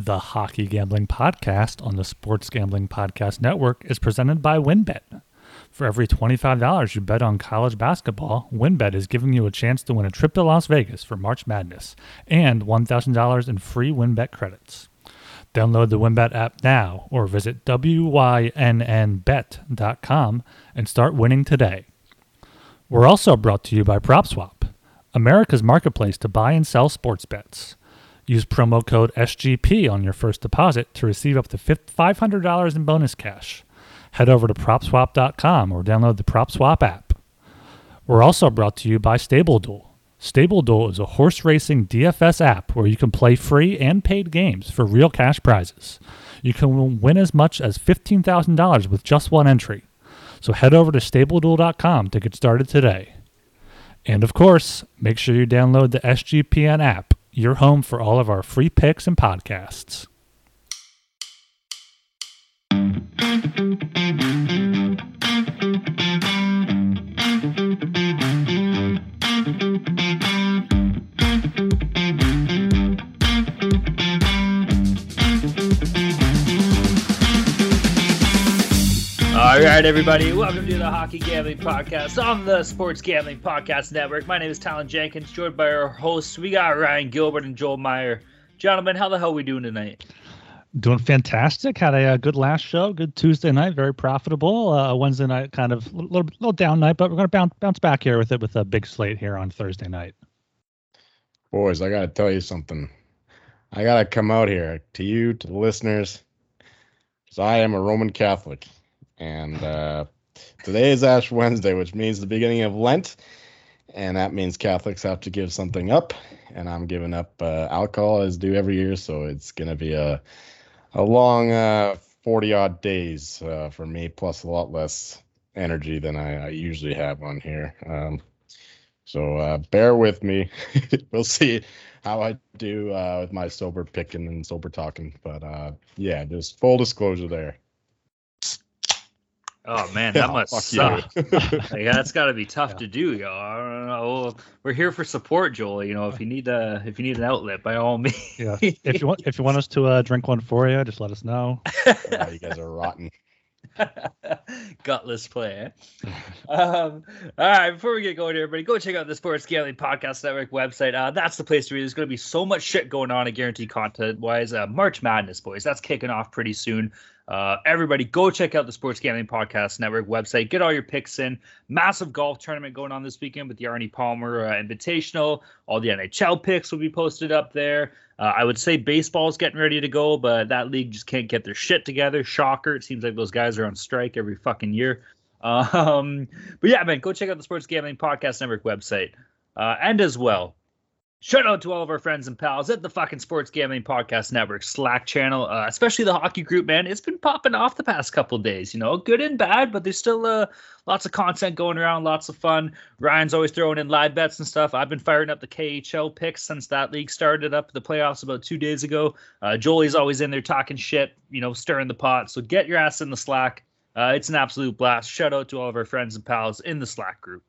The Hockey Gambling Podcast on the Sports Gambling Podcast Network is presented by WynnBET. For every $25 you bet on college basketball, WynnBET is giving you a chance to win a trip to Las Vegas for March Madness and $1,000 in free WynnBET credits. Download the WynnBET app now or visit wynnbet.com and start winning today. We're also brought to you by PropSwap, America's marketplace to buy and sell sports bets. Use promo code SGP on your first deposit to receive up to $500 in bonus cash. Head over to propswap.com or download the PropSwap app. We're also brought to you by StableDuel. StableDuel is a horse racing DFS app where you can play free and paid games for real cash prizes. You can win as much as $15,000 with just one entry. So head over to StableDuel.com to get started today. And of course, make sure you download the SGPN app your home for all of our free picks and podcasts. All right, everybody, welcome to the Hockey Gambling Podcast on the Sports Gambling Podcast Network. My name is Talon Jenkins, joined by our hosts. We got Ryan Gilbert and Joel Meyer. Gentlemen, how the hell are we doing tonight? Doing fantastic. Had a, a, good last show. Good Tuesday night. Very profitable. Uh, Wednesday night, kind of a little, little down night, but we're going to bounce, bounce back here with it with a big slate here on Thursday night. Boys, I got to tell you something. I got to come out here to you, to the listeners, because I am a Roman Catholic. And uh, today is Ash Wednesday, which means the beginning of Lent. And that means Catholics have to give something up. And I'm giving up uh, alcohol as due every year. So it's going to be a, a long 40 uh, odd days uh, for me, plus a lot less energy than I, I usually have on here. Um, so uh, bear with me. we'll see how I do uh, with my sober picking and sober talking. But yeah, just full disclosure there. Oh man, that must suck. like, that's got to be tough yeah. to do, y'all. I don't know. We're here for support, Joel. You know, if you need a if you need an outlet, by all means. yeah. If you want if you want us to uh, drink one for you, just let us know. yeah, you guys are rotten. Gutless play. Eh? um, all right, before we get going, everybody, go check out the Sports Gambling Podcast Network website. Uh, that's the place to be. There's going to be so much shit going on I guarantee, Content wise. Uh, March Madness, boys, that's kicking off pretty soon. Uh, everybody, go check out the Sports Gambling Podcast Network website. Get all your picks in. Massive golf tournament going on this weekend with the Arnie Palmer uh, Invitational. All the NHL picks will be posted up there. Uh, I would say baseball is getting ready to go, but that league just can't get their shit together. Shocker! It seems like those guys are on strike every fucking year. Um, but yeah, man, go check out the Sports Gambling Podcast Network website. Uh, and as well, Shout out to all of our friends and pals at the fucking Sports Gambling Podcast Network Slack channel, uh, especially the hockey group, man. It's been popping off the past couple days, you know, good and bad, but there's still uh, lots of content going around, lots of fun. Ryan's always throwing in live bets and stuff. I've been firing up the KHL picks since that league started up the playoffs about two days ago. Uh, Jolie's always in there talking shit, you know, stirring the pot. So get your ass in the Slack. Uh, it's an absolute blast. Shout out to all of our friends and pals in the Slack group.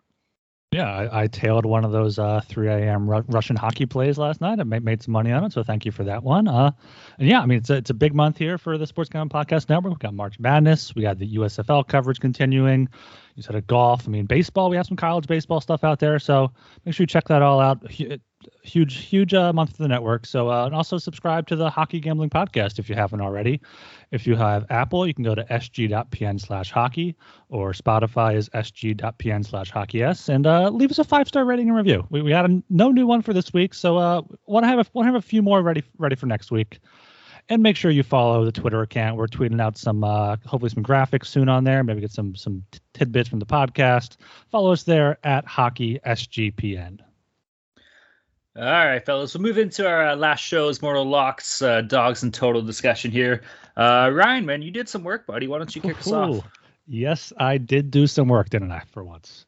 Yeah, I, I, tailed one of those uh, 3 a.m. Ru- Russian hockey plays last night. I made, made some money on it, so thank you for that one. Uh, and yeah, I mean it's a, it's a big month here for the Sports Gambling Podcast Network. We've got March Madness, we got the USFL coverage continuing. You said a golf. I mean baseball. We have some college baseball stuff out there, so make sure you check that all out huge, huge uh, month for the network. So, uh, and also subscribe to the Hockey Gambling Podcast if you haven't already. If you have Apple, you can go to sg.pn slash hockey, or Spotify is sg.pn slash hockeys, and uh, leave us a five star rating and review. We, we had a, no new one for this week, so uh, want to have a want to have a few more ready ready for next week. And make sure you follow the Twitter account. We're tweeting out some, uh, hopefully some graphics soon on there. Maybe get some some tidbits from the podcast. Follow us there at Hockey SGPN. All right, fellas. We'll move into our uh, last show's Mortal Locks, uh, Dogs and Total discussion here. Uh, Ryan, man, you did some work, buddy. Why don't you kick Ooh, us off? Yes, I did do some work, didn't I, for once?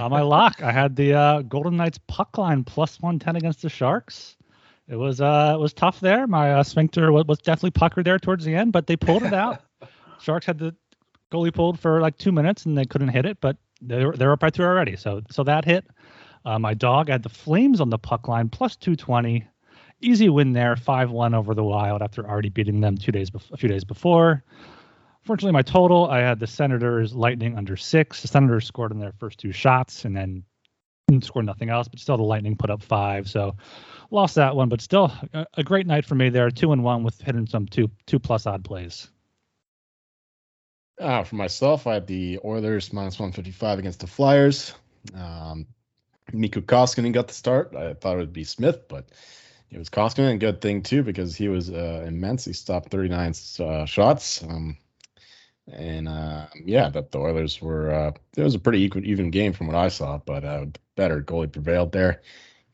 On my lock, I had the uh, Golden Knights puck line plus 110 against the Sharks. It was uh, it was tough there. My uh, sphincter was, was definitely puckered there towards the end, but they pulled it out. Sharks had the goalie pulled for like two minutes and they couldn't hit it, but they were, they were up right through already. So so that hit. Uh, my dog had the Flames on the puck line plus 220. easy win there, five one over the Wild after already beating them two days a few days before. Fortunately, my total I had the Senators Lightning under six. The Senators scored in their first two shots and then scored nothing else, but still the Lightning put up five. So lost that one, but still a, a great night for me there. Two and one with hitting some two two plus odd plays. Uh, for myself, I had the Oilers minus 155 against the Flyers. Um, Mikko Koskinen got the start. I thought it would be Smith, but it was Koskinen. Good thing too because he was uh, immense. He stopped 39 uh, shots. Um, and uh, yeah, that the Oilers were. Uh, it was a pretty equal, even game from what I saw, but uh, better goalie prevailed there.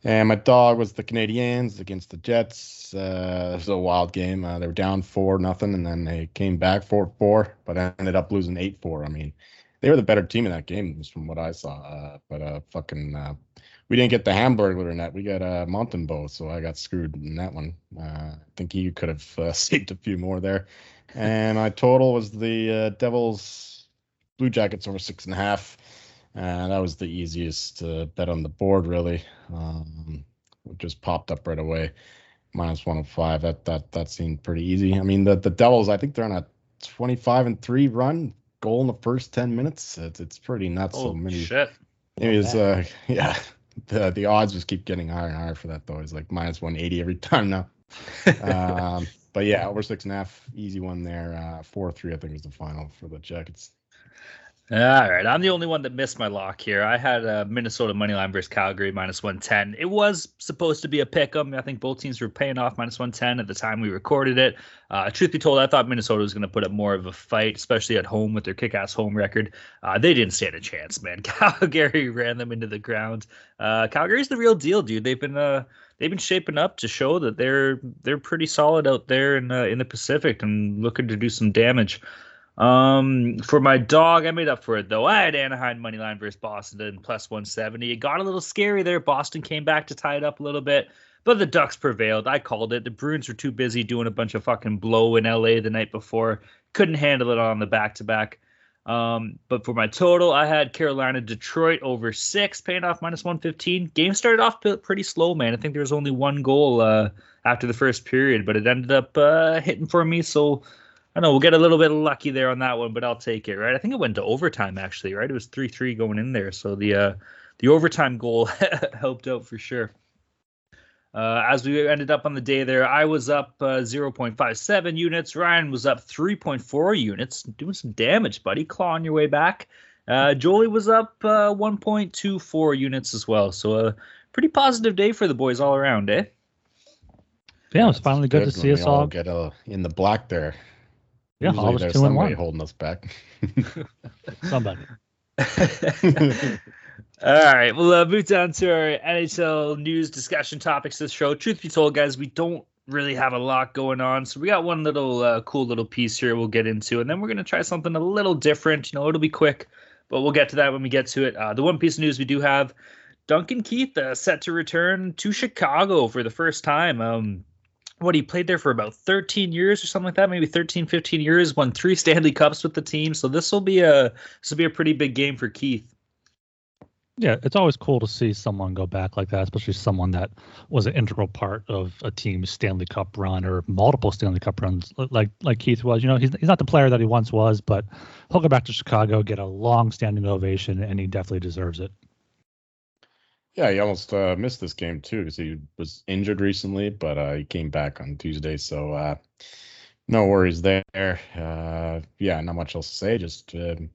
And my dog was the Canadiens against the Jets. Uh, it was a wild game. Uh, they were down four nothing, and then they came back four four, but ended up losing eight four. I mean, they were the better team in that game, just from what I saw. Uh, but uh, fucking, uh, we didn't get the Hamburglar in that. We got uh, Montembeault, so I got screwed in that one. Uh, I think he could have uh, saved a few more there. And my total was the uh, Devils Blue Jackets over six and a half. And that was the easiest bet on the board, really. Um, just popped up right away. Minus 105. That that that seemed pretty easy. I mean, the the Devils. I think they're on a 25 and three run. Goal in the first 10 minutes. It's it's pretty nuts. Oh so many. shit! It was uh yeah. The the odds just keep getting higher and higher for that though. It's like minus 180 every time now. um, but yeah, over six and a half, easy one there. Uh, four three, I think was the final for the Jackets. All right, I'm the only one that missed my lock here. I had uh, Minnesota money line versus Calgary minus 110. It was supposed to be a pick 'em. I think both teams were paying off minus 110 at the time we recorded it. Uh, truth be told, I thought Minnesota was going to put up more of a fight, especially at home with their kick-ass home record. Uh, they didn't stand a chance, man. Calgary ran them into the ground. Uh, Calgary's the real deal, dude. They've been uh, they've been shaping up to show that they're they're pretty solid out there in in the Pacific and looking to do some damage. Um, for my dog, I made up for it though. I had Anaheim money line versus Boston plus 170. It got a little scary there. Boston came back to tie it up a little bit, but the Ducks prevailed. I called it. The Bruins were too busy doing a bunch of fucking blow in LA the night before. Couldn't handle it on the back to back. Um, but for my total, I had Carolina Detroit over six, paying off minus 115. Game started off pretty slow, man. I think there was only one goal uh, after the first period, but it ended up uh, hitting for me. So I know we'll get a little bit lucky there on that one, but I'll take it, right? I think it went to overtime actually, right? It was three three going in there, so the uh, the overtime goal helped out for sure. Uh, as we ended up on the day there, I was up uh, 0.57 units. Ryan was up 3.4 units, doing some damage, buddy, clawing your way back. Uh, Jolie was up uh, 1.24 units as well. So a pretty positive day for the boys all around, eh? Yeah, it was finally good, Good to see us all. get uh, in the black there. Yeah, Usually all was there's two and somebody one. holding us back. Somebody. All right, we'll uh, move down to our NHL news discussion topics this show. Truth be told, guys, we don't really have a lot going on, so we got one little uh, cool little piece here we'll get into, and then we're gonna try something a little different. You know, it'll be quick, but we'll get to that when we get to it. Uh, the one piece of news we do have: Duncan Keith uh, set to return to Chicago for the first time. Um, what he played there for about 13 years or something like that, maybe 13, 15 years. Won three Stanley Cups with the team, so this will be a this will be a pretty big game for Keith. Yeah, it's always cool to see someone go back like that, especially someone that was an integral part of a team's Stanley Cup run or multiple Stanley Cup runs, like like Keith was. You know, he's he's not the player that he once was, but he'll go back to Chicago, get a long-standing ovation, and he definitely deserves it. Yeah, he almost uh, missed this game too because he was injured recently, but uh, he came back on Tuesday, so uh, no worries there. Uh, yeah, not much else to say. Just uh, it'll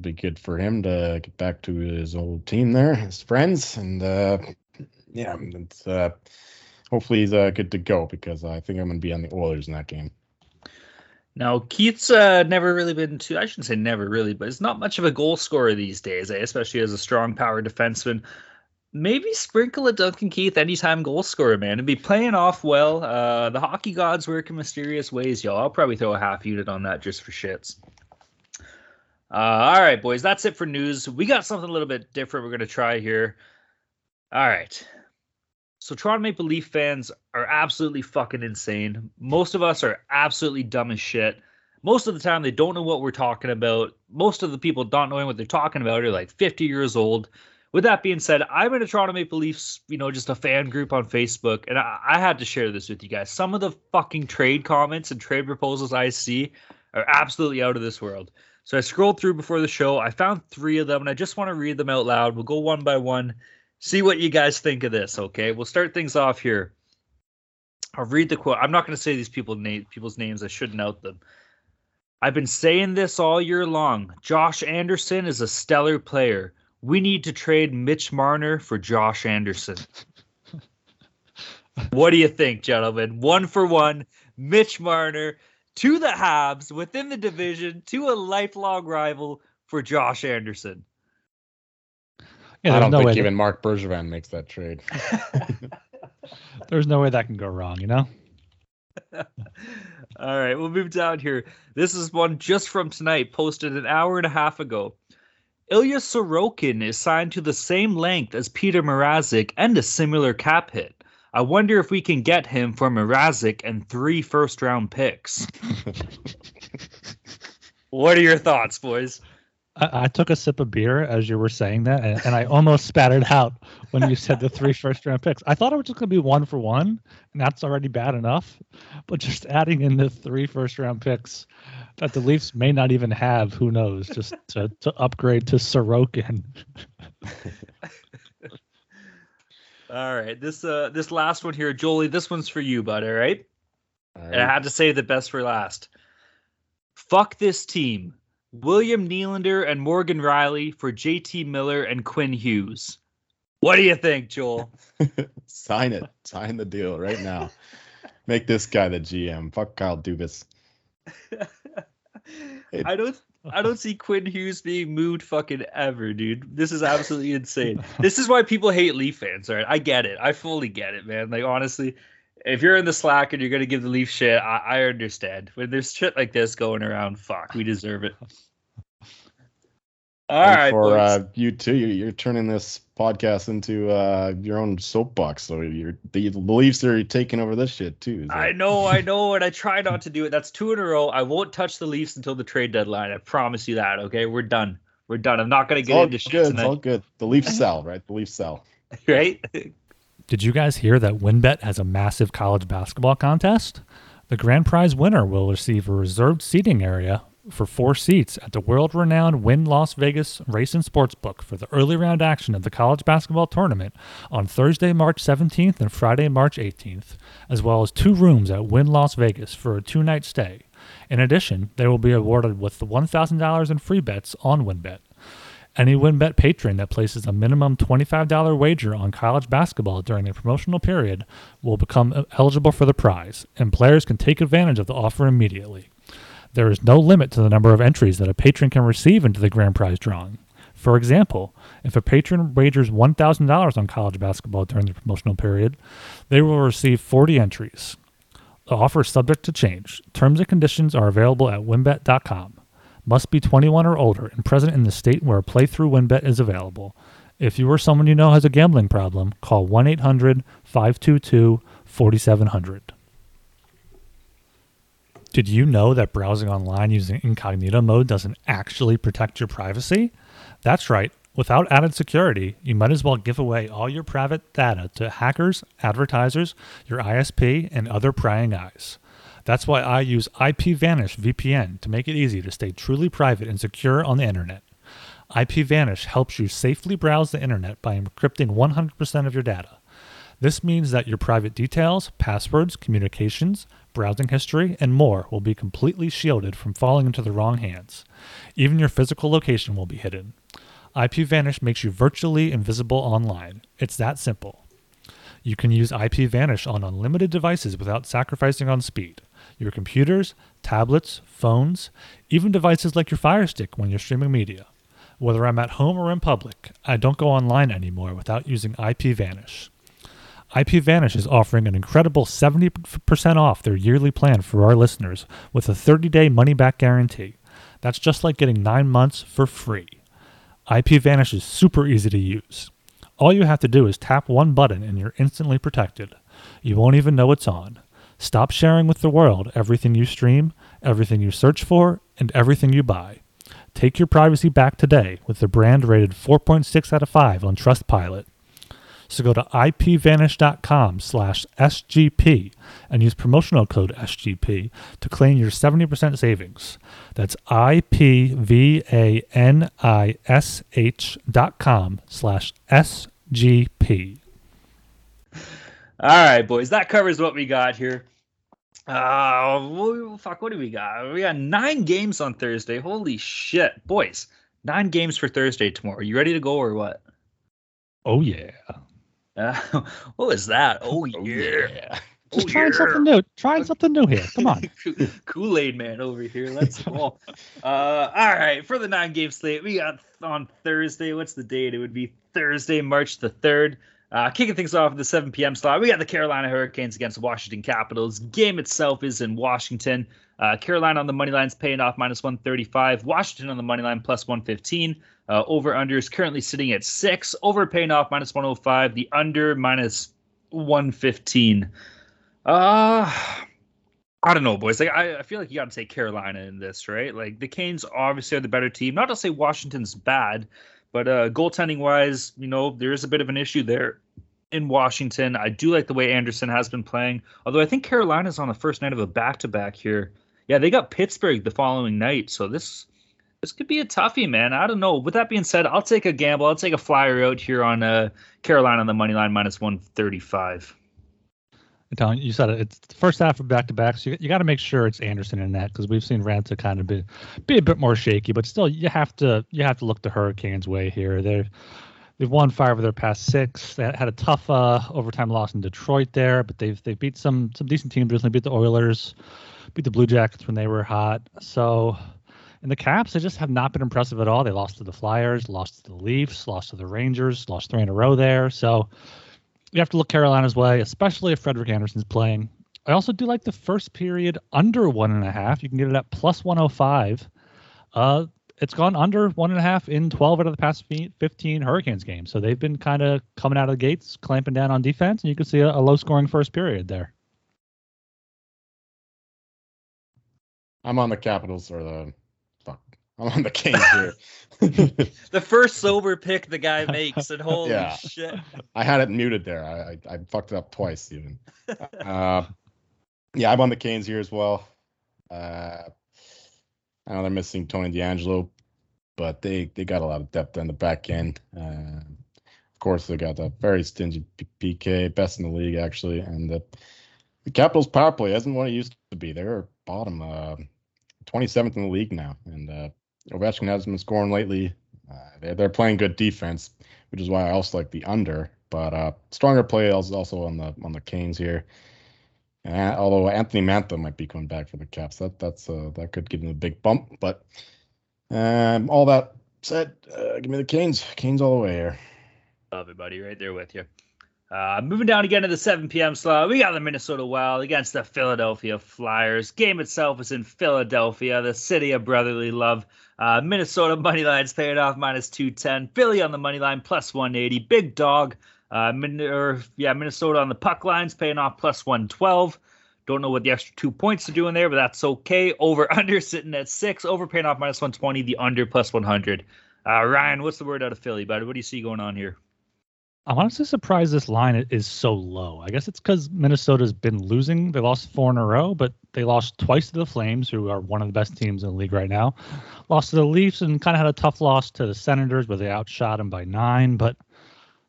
be good for him to get back to his old team there, his friends, and uh, yeah, it's, uh, hopefully he's good to go because I think I'm going to be on the Oilers in that game. Now, Keith's uh, never really been too, I shouldn't say never really, but he's not much of a goal scorer these days, eh? especially as a strong power defenseman. Maybe sprinkle a Duncan Keith anytime goal scorer, man. And be playing off well. Uh, the hockey gods work in mysterious ways, y'all. I'll probably throw a half unit on that just for shits. Uh, all right, boys, that's it for news. We got something a little bit different we're going to try here. All right. So Toronto Maple Leaf fans are absolutely fucking insane. Most of us are absolutely dumb as shit. Most of the time, they don't know what we're talking about. Most of the people not knowing what they're talking about are like 50 years old. With that being said, I'm in a Toronto Maple Leafs, you know, just a fan group on Facebook, and I, I, had to share this with you guys. Some of the fucking trade comments and trade proposals I see are absolutely out of this world. So I scrolled through before the show. I found three of them, and I just want to read them out loud. We'll go one by one, see what you guys think of this. Okay, we'll start things off here. I'll read the quote. I'm not going to say these people name people's names. I shouldn't out them. I've been saying this all year long. Josh Anderson is a stellar player. We need to trade Mitch Marner for Josh Anderson. what do you think, gentlemen? One for one, Mitch Marner to the Habs within the division to a lifelong rival for Josh Anderson. Yeah, I don't no think even that... Marc Bergevin makes that trade. there's no way that can go wrong, you know? All right, we'll move down here. This is one just from tonight, posted an hour and a half ago. Ilya Sorokin is signed to the same length as Petr Mrazek and a similar cap hit. I wonder if we can get him for Mrazek and three first round picks. what are your thoughts, boys? I, I, took a sip of beer as you were saying that, and, and I almost spat it out when you said the three first round picks. I thought it was just going to be one for one, and that's already bad enough. But just adding in the three first round picks that the Leafs may not even have, who knows, just to, to upgrade to Sorokin. all right, this uh this last one here, Jolie. This one's for you, bud. All right. All right. And I had to say the best for last. Fuck this team. William Nylander and Morgan Rielly for JT Miller and Quinn Hughes. What do you think, Joel? Sign it. Sign the deal right now. Make this guy the GM. Fuck Kyle Dubas. I don't I don't see Quinn Hughes being moved fucking ever, dude. This is absolutely insane. This is why people hate Leaf fans, right? I get it. I fully get it, man. Like honestly, if you're in the Slack and you're gonna give the Leaf shit, I, I understand. When there's shit like this going around, fuck, we deserve it. All and right, for uh, you too, you're turning this podcast into uh, your own soapbox. So you're the beliefs are taking over this shit too. So. I know, I know, and I try not to do it. That's two in a row. I won't touch the Leafs until the trade deadline. I promise you that. Okay, we're done. We're done. I'm not gonna get into shit good. Tonight. It's all good. The Leafs sell, right? The Leafs sell. right. Did you guys hear that WynnBET has a massive college basketball contest? The grand prize winner will receive a reserved seating area for four seats at the world renowned Wynn Las Vegas Race and Sportsbook for the early round action of the college basketball tournament on Thursday, March 17th and Friday, March 18th, as well as two rooms at Wynn Las Vegas for a two night stay. In addition, they will be awarded with the $1,000 in free bets on WynnBET. Any WynnBET patron that places a minimum $25 wager on college basketball during the promotional period will become eligible for the prize, and players can take advantage of the offer immediately. There is no limit to the number of entries that a patron can receive into the grand prize drawing. For example, if a patron wagers $1,000 on college basketball during the promotional period, they will receive 40 entries. The offer is subject to change. Terms and conditions are available at wynnbet.com must be 21 or older and present in the state where a playthrough WynnBET is available. If you or someone you know has a gambling problem, call 1 800 522 4700. Did you know that browsing online using incognito mode doesn't actually protect your privacy? That's right. Without added security, you might as well give away all your private data to hackers, advertisers, your ISP, and other prying eyes. That's why I use IPVanish VPN to make it easy to stay truly private and secure on the internet. IPVanish helps you safely browse the internet by encrypting 100% of your data. This means that your private details, passwords, communications, browsing history, and more will be completely shielded from falling into the wrong hands. Even your physical location will be hidden. IPVanish makes you virtually invisible online. It's that simple. You can use IPVanish on unlimited devices without sacrificing on speed your computers, tablets, phones, even devices like your Fire Stick when you're streaming media. Whether I'm at home or in public, I don't go online anymore without using IPVanish. IPVanish is offering an incredible 70% off their yearly plan for our listeners with a 30 day money back guarantee. That's just like getting nine months for free. IPVanish is super easy to use. All you have to do is tap one button and you're instantly protected. You won't even know it's on. Stop sharing with the world everything you stream, everything you search for, and everything you buy. Take your privacy back today with the brand rated 4.6 out of 5 on Trustpilot. So go to ipvanish.com slash SGP and use promotional code SGP to claim your 70% savings. That's I-P-V-A-N-I-S-H dot com slash SGP. All right, boys, that covers what we got here. Uh, fuck, what do we got? We got nine games on Thursday. Holy shit, boys! Nine games for Thursday tomorrow. Are you ready to go or what? Oh yeah. Uh, what was that? Oh yeah. Oh, yeah. Just Oh, trying yeah. something new. Trying something new here. Come on. Kool Aid Man over here. Let's go. uh, all right, for the nine game slate, we got on Thursday. What's the date? It would be Thursday, March the 3rd. Uh, kicking things off at the 7 p.m. slot, we got the Carolina Hurricanes against Washington Capitals. Game itself is in Washington. Uh, Carolina on the money line's paying off minus 135. Washington on the money line plus 115. Uh, over under is currently sitting at six. Over paying off minus 105. The under minus 115. Uh, I don't know, boys. Like I, I feel like you got to take Carolina in this, right? Like the Canes obviously are the better team. Not to say Washington's bad, but uh, goaltending wise, you know, there is a bit of an issue there in Washington. I do like the way Andersen has been playing, although I think Carolina's on the first night of a back to back here. Yeah, they got Pittsburgh the following night, so this this could be a toughie, man. I don't know. With that being said, I'll take a gamble. I'll take a flyer out here on uh, Carolina on the money line minus one thirty five. Tom, you said it. It's the first half of back to back, so you, you got to make sure it's Andersen in that because we've seen Raanta kind of be be a bit more shaky, but still you have to you have to look the Hurricanes way here. They're they've won five of their past six. They had a tough uh, overtime loss in Detroit there, but they've they beat some some decent teams recently. Beat the Oilers, beat the Blue Jackets when they were hot. So. And the Caps, they just have not been impressive at all. They lost to the Flyers, lost to the Leafs, lost to the Rangers, lost three in a row there. So you have to look Carolina's way, especially if Frederik Andersen's playing. I also do like the first period under one and a half. You can get it at plus 105. Uh, it's gone under one and a half in 12 out of the past 15 Hurricanes games. So they've been kind of coming out of the gates, clamping down on defense, and you can see a, a low scoring first period there. I'm on the Capitals or the. I'm on the Canes here. The first sober pick the guy makes, and holy Yeah. shit. I had it muted there. I, I, I fucked it up twice even. uh, yeah, I'm on the Canes here as well. Uh, I know they're missing Tony DeAngelo, but they they got a lot of depth on the back end. Uh, of course, they got that very stingy P- PK, best in the league actually, and the the Capitals power play isn't what it used to be. They're bottom, uh, 27th in the league now, and uh, Ovechkin hasn't been scoring lately. Uh, they're, playing good defense, which is why I also like the under. But uh, stronger play is also on the on the Canes here. And although Anthony Mantha might be coming back for the Caps, that that's uh, that could give them a big bump. But um, all that said, uh, give me the Canes. Canes all the way here. Love it, buddy. Right there with you. Uh, moving down again to the 7 p.m. slot, we got the Minnesota Wild against the Philadelphia Flyers. Game itself is in Philadelphia, the city of brotherly love. Uh, Minnesota money line's paying off minus 210. Philly on the money line plus 180. Big dog. Uh, Min- or, yeah, Minnesota on the puck lines paying off plus 112. Don't know what the extra two points are doing there, but that's okay. Over under sitting at six. Over paying off minus 120. The under plus 100. Uh, Ryan, what's the word out of Philly, buddy? What do you see going on here? I'm honestly surprised this line is so low. I guess it's because Minnesota's been losing. They lost four in a row, but they lost twice to the Flames, who are one of the best teams in the league right now. Lost to the Leafs and kind of had a tough loss to the Senators, where they outshot them by nine. But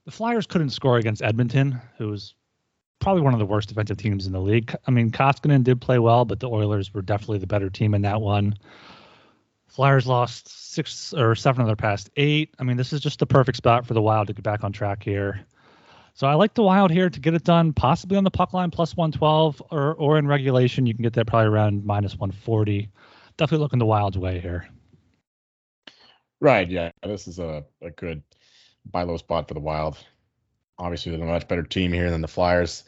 the Flyers couldn't score against Edmonton, who was probably one of the worst defensive teams in the league. I mean, Koskinen did play well, but the Oilers were definitely the better team in that one. Flyers lost six or seven of their past eight. I mean, this is just the perfect spot for the Wild to get back on track here. So I like the Wild here to get it done, possibly on the puck line plus 112, or or in regulation you can get that probably around minus 140. Definitely looking the Wild's way here. Right. Yeah. This is a, a good buy low spot for the Wild. Obviously, they're a much better team here than the Flyers,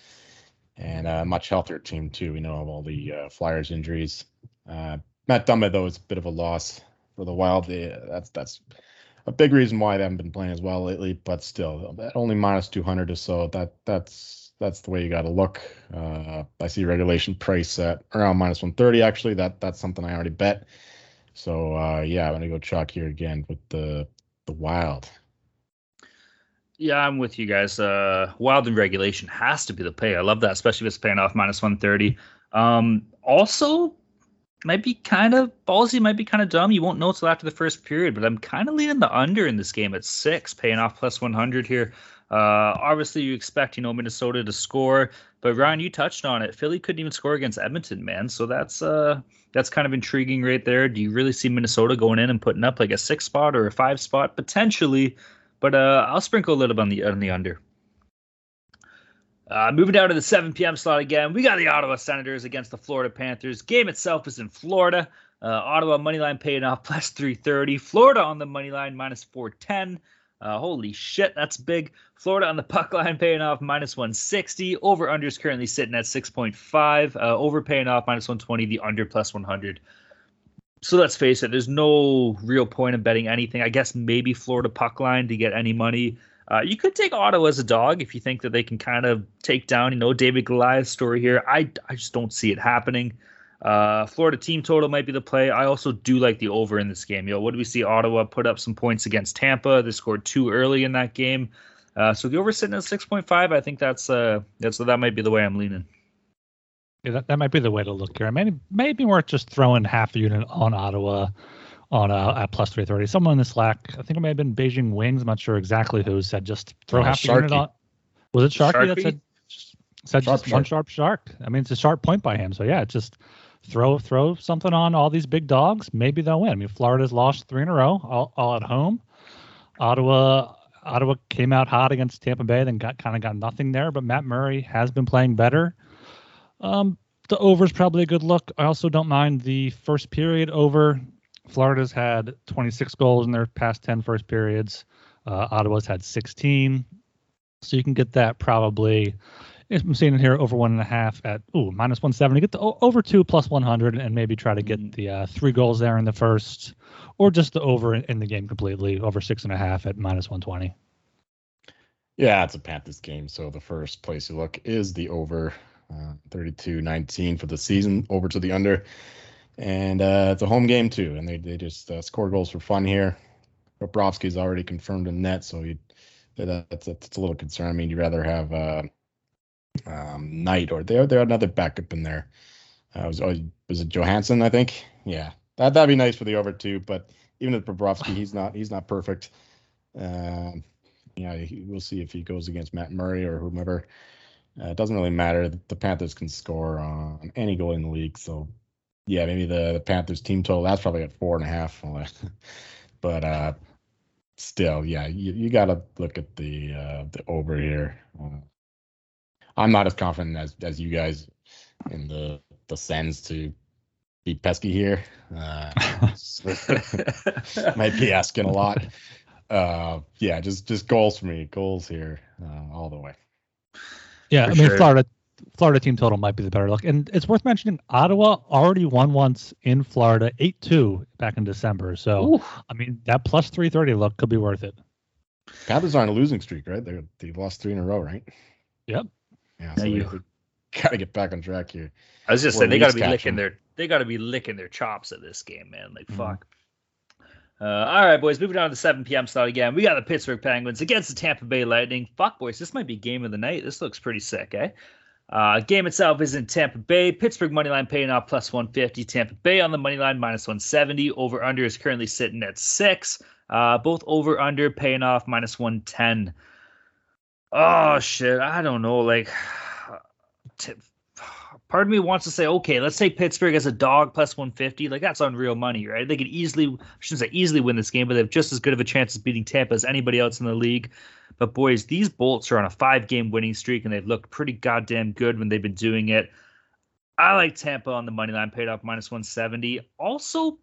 and a much healthier team too. We know of all the uh, Flyers injuries. Uh, Matt Dumba though is a bit of a loss for the Wild. That's that's a big reason why they haven't been playing as well lately. But still, only minus 200 or so. That that's that's the way you got to look. Uh, I see regulation price at around minus 130. Actually, that that's something I already bet. So uh, yeah, I'm gonna go chalk here again with the the Wild. Yeah, I'm with you guys. Uh, Wild in regulation has to be the pay. I love that, especially if it's paying off minus 130. Um, also, might be kind of ballsy, might be kind of dumb. You won't know until after the first period, but I'm kind of leaning the under in this game at six, paying off plus 100 here. Uh, obviously, you expect you know Minnesota to score, but Ryan, you touched on it. Philly couldn't even score against Edmonton, man. So that's uh that's kind of intriguing right there. Do you really see Minnesota going in and putting up like a six spot or a five spot potentially? But uh, I'll sprinkle a little bit on the on the under. Uh, moving down to the 7 p.m. slot again, we got the Ottawa Senators against the Florida Panthers. Game itself is in Florida. Uh, Ottawa money line paying off plus 330. Florida on the money line minus 410. Uh, holy shit, that's big. Florida on the puck line paying off minus 160. Over under is currently sitting at 6.5. Uh, over paying off minus 120. The under plus 100. So let's face it, there's no real point in betting anything. I guess maybe Florida puck line to get any money. Uh, you could take Ottawa as a dog if you think that they can kind of take down, you know, David Goliath story here. I, I just don't see it happening. Uh, Florida team total might be the play. I also do like the over in this game. Yo, what do we see? Ottawa put up some points against Tampa. They scored two early in that game. Uh, so the over sitting at six point five. I think that's uh that's that might be the way I'm leaning. Yeah, that, that might be the way to look here. I mean, maybe worth just throwing half a unit on Ottawa on uh, at plus three thirty. Someone in the Slack, I think it may have been Beijing Wings. I'm not sure exactly who said just throw Uh, half a unit Sharky. on. Was it Sharky, that said said Sharp just one sharp shark? I mean, it's a sharp point by him. So yeah, just throw throw something on all these big dogs. Maybe they'll win. I mean, Florida's lost three in a row, all, all at home. Ottawa Ottawa came out hot against Tampa Bay, then got kind of got nothing there. But Matt Murray has been playing better. Um, the over is probably a good look. I also don't mind the first period over. Florida's had 26 goals in their past 10 first periods. Uh, Ottawa's had 16. So you can get that probably. I'm seeing it here over one and a half at ooh minus 170. Get the over two plus 100 and maybe try to get Mhm. the uh, three goals there in the first, or just the over in, in the game completely over six and a half at minus 120. Yeah, it's a Panthers game, so the first place you look is the over, uh, 32-19 for the season, over to the under, and uh, it's a home game too, and they they just uh, score goals for fun here. Bobrovsky's already confirmed in net, so you that, that's a, that's a little concern. I mean, you'd rather have uh, um, Knight or they they had another backup in there. Uh, was oh, was it Johansson? I think. Yeah, that that'd be nice for the over too. But even with Bobrovsky, he's not he's not perfect. Um, he, we'll see if he goes against Matt Murray or whomever. Uh, it doesn't really matter. The Panthers can score on any goal in the league. So, yeah, maybe the, the Panthers team total that's probably at four and a half. but uh, still, yeah, you, you got to look at the uh, the over here. Uh, I'm not as confident as as you guys in the the Sens to be pesky here. Uh, might be asking a lot. Uh, yeah, just just goals for me. Goals here, uh, all the way. Yeah, For I mean sure. Florida Florida team total might be the better look. And it's worth mentioning Ottawa already won once in Florida, 8-2 back in December. So Ooh. I mean that plus 330 look could be worth it. Panthers are on a losing streak, right? They they've lost three in a row, right? Yep. Yeah, Yeah, so you- got to get back on track here. I was just saying they got to be catch licking them. their they got to be licking their chops at this game, man. Like Mhm. fuck. Uh, all right, boys. Moving on to the 7 p.m. slot again. We got the Pittsburgh Penguins against the Tampa Bay Lightning. Fuck, boys. This might be game of the night. This looks pretty sick, eh? Uh, game itself is in Tampa Bay. Pittsburgh money line paying off plus 150. Tampa Bay on the money line minus 170. Over under is currently sitting at six. Uh, both over under paying off minus 110. Oh shit, I don't know. Like, t- part of me wants to say, okay, let's take Pittsburgh as a dog plus 150. Like that's unreal money, right? They could easily, I shouldn't say easily win this game, but they have just as good of a chance of beating Tampa as anybody else in the league. But boys, these Bolts are on a five-game winning streak, and they've looked pretty goddamn good when they've been doing it. I like Tampa on the money line, paid off minus 170. Also,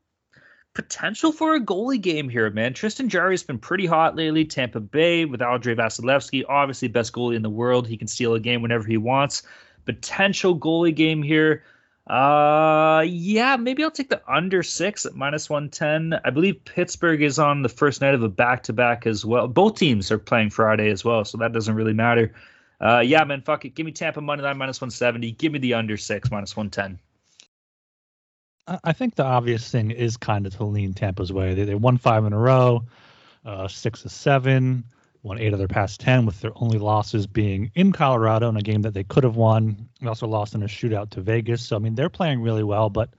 potential for a goalie game here, man. Tristan Jarry's been pretty hot lately. Tampa Bay with Andrei Vasilevskiy, obviously best goalie in the world. He can steal a game whenever he wants. Potential goalie game here. Uh, yeah, maybe I'll take the under six at minus 110. I believe Pittsburgh is on the first night of a back to back as well. Both teams are playing Friday as well, so that doesn't really matter. Uh, yeah, man, fuck it. Give me Tampa money line minus 170. Give me the under six minus 110. I think the obvious thing is kind of to lean Tampa's way. They, they won five in a row, uh, six to seven, won eight of their past 10, with their only losses being in Colorado in a game that they could have won. They also lost in a shootout to Vegas. So, I mean, they're playing really well. But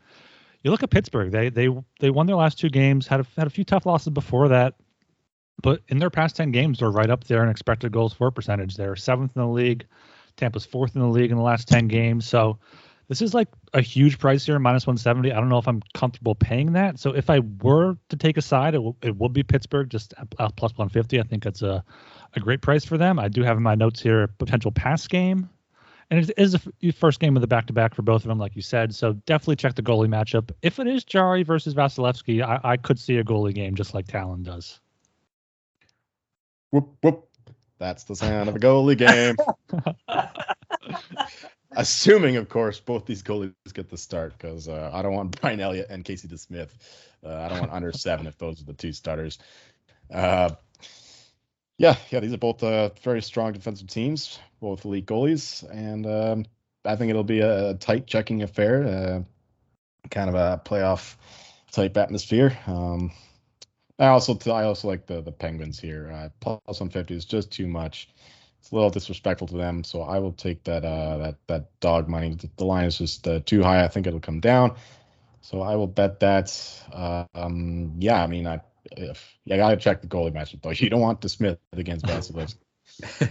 you look at Pittsburgh, they they they won their last two games, had a, had a few tough losses before that. But in their past 10 games, they're right up there in expected goals for percentage. They're seventh in the league. Tampa's fourth in the league in the last 10 games. So, this is like a huge price here, minus 170. I don't know if I'm comfortable paying that. So if I were to take a side, it, w- it would be Pittsburgh, just plus 150. I think it's a, a great price for them. I do have in my notes here a potential pass game. And it is the first game of the back to back for both of them, like you said. So definitely check the goalie matchup. If it is Jarry versus Vasilevskiy, I, I could see a goalie game just like Talon does. Whoop, whoop. That's the sound of a goalie game. Assuming, of course, both these goalies get the start because uh, I don't want Brian Elliott and Casey DeSmith. Uh, I don't want under seven if those are the two starters. Uh, yeah, yeah, these are both uh, very strong defensive teams, both elite goalies, and um, I think it'll be a tight checking affair, uh, kind of a playoff type atmosphere. Um, I also I also like the the Penguins here. Uh, plus 150 is just too much it's a little disrespectful to them. So I will take that uh, that that dog money. The line is just uh, too high. I think it'll come down. So I will bet that. Uh, um, yeah, I mean, I if, yeah, I gotta check the goalie matchup though. You don't want to Smith against Vasilevskiy.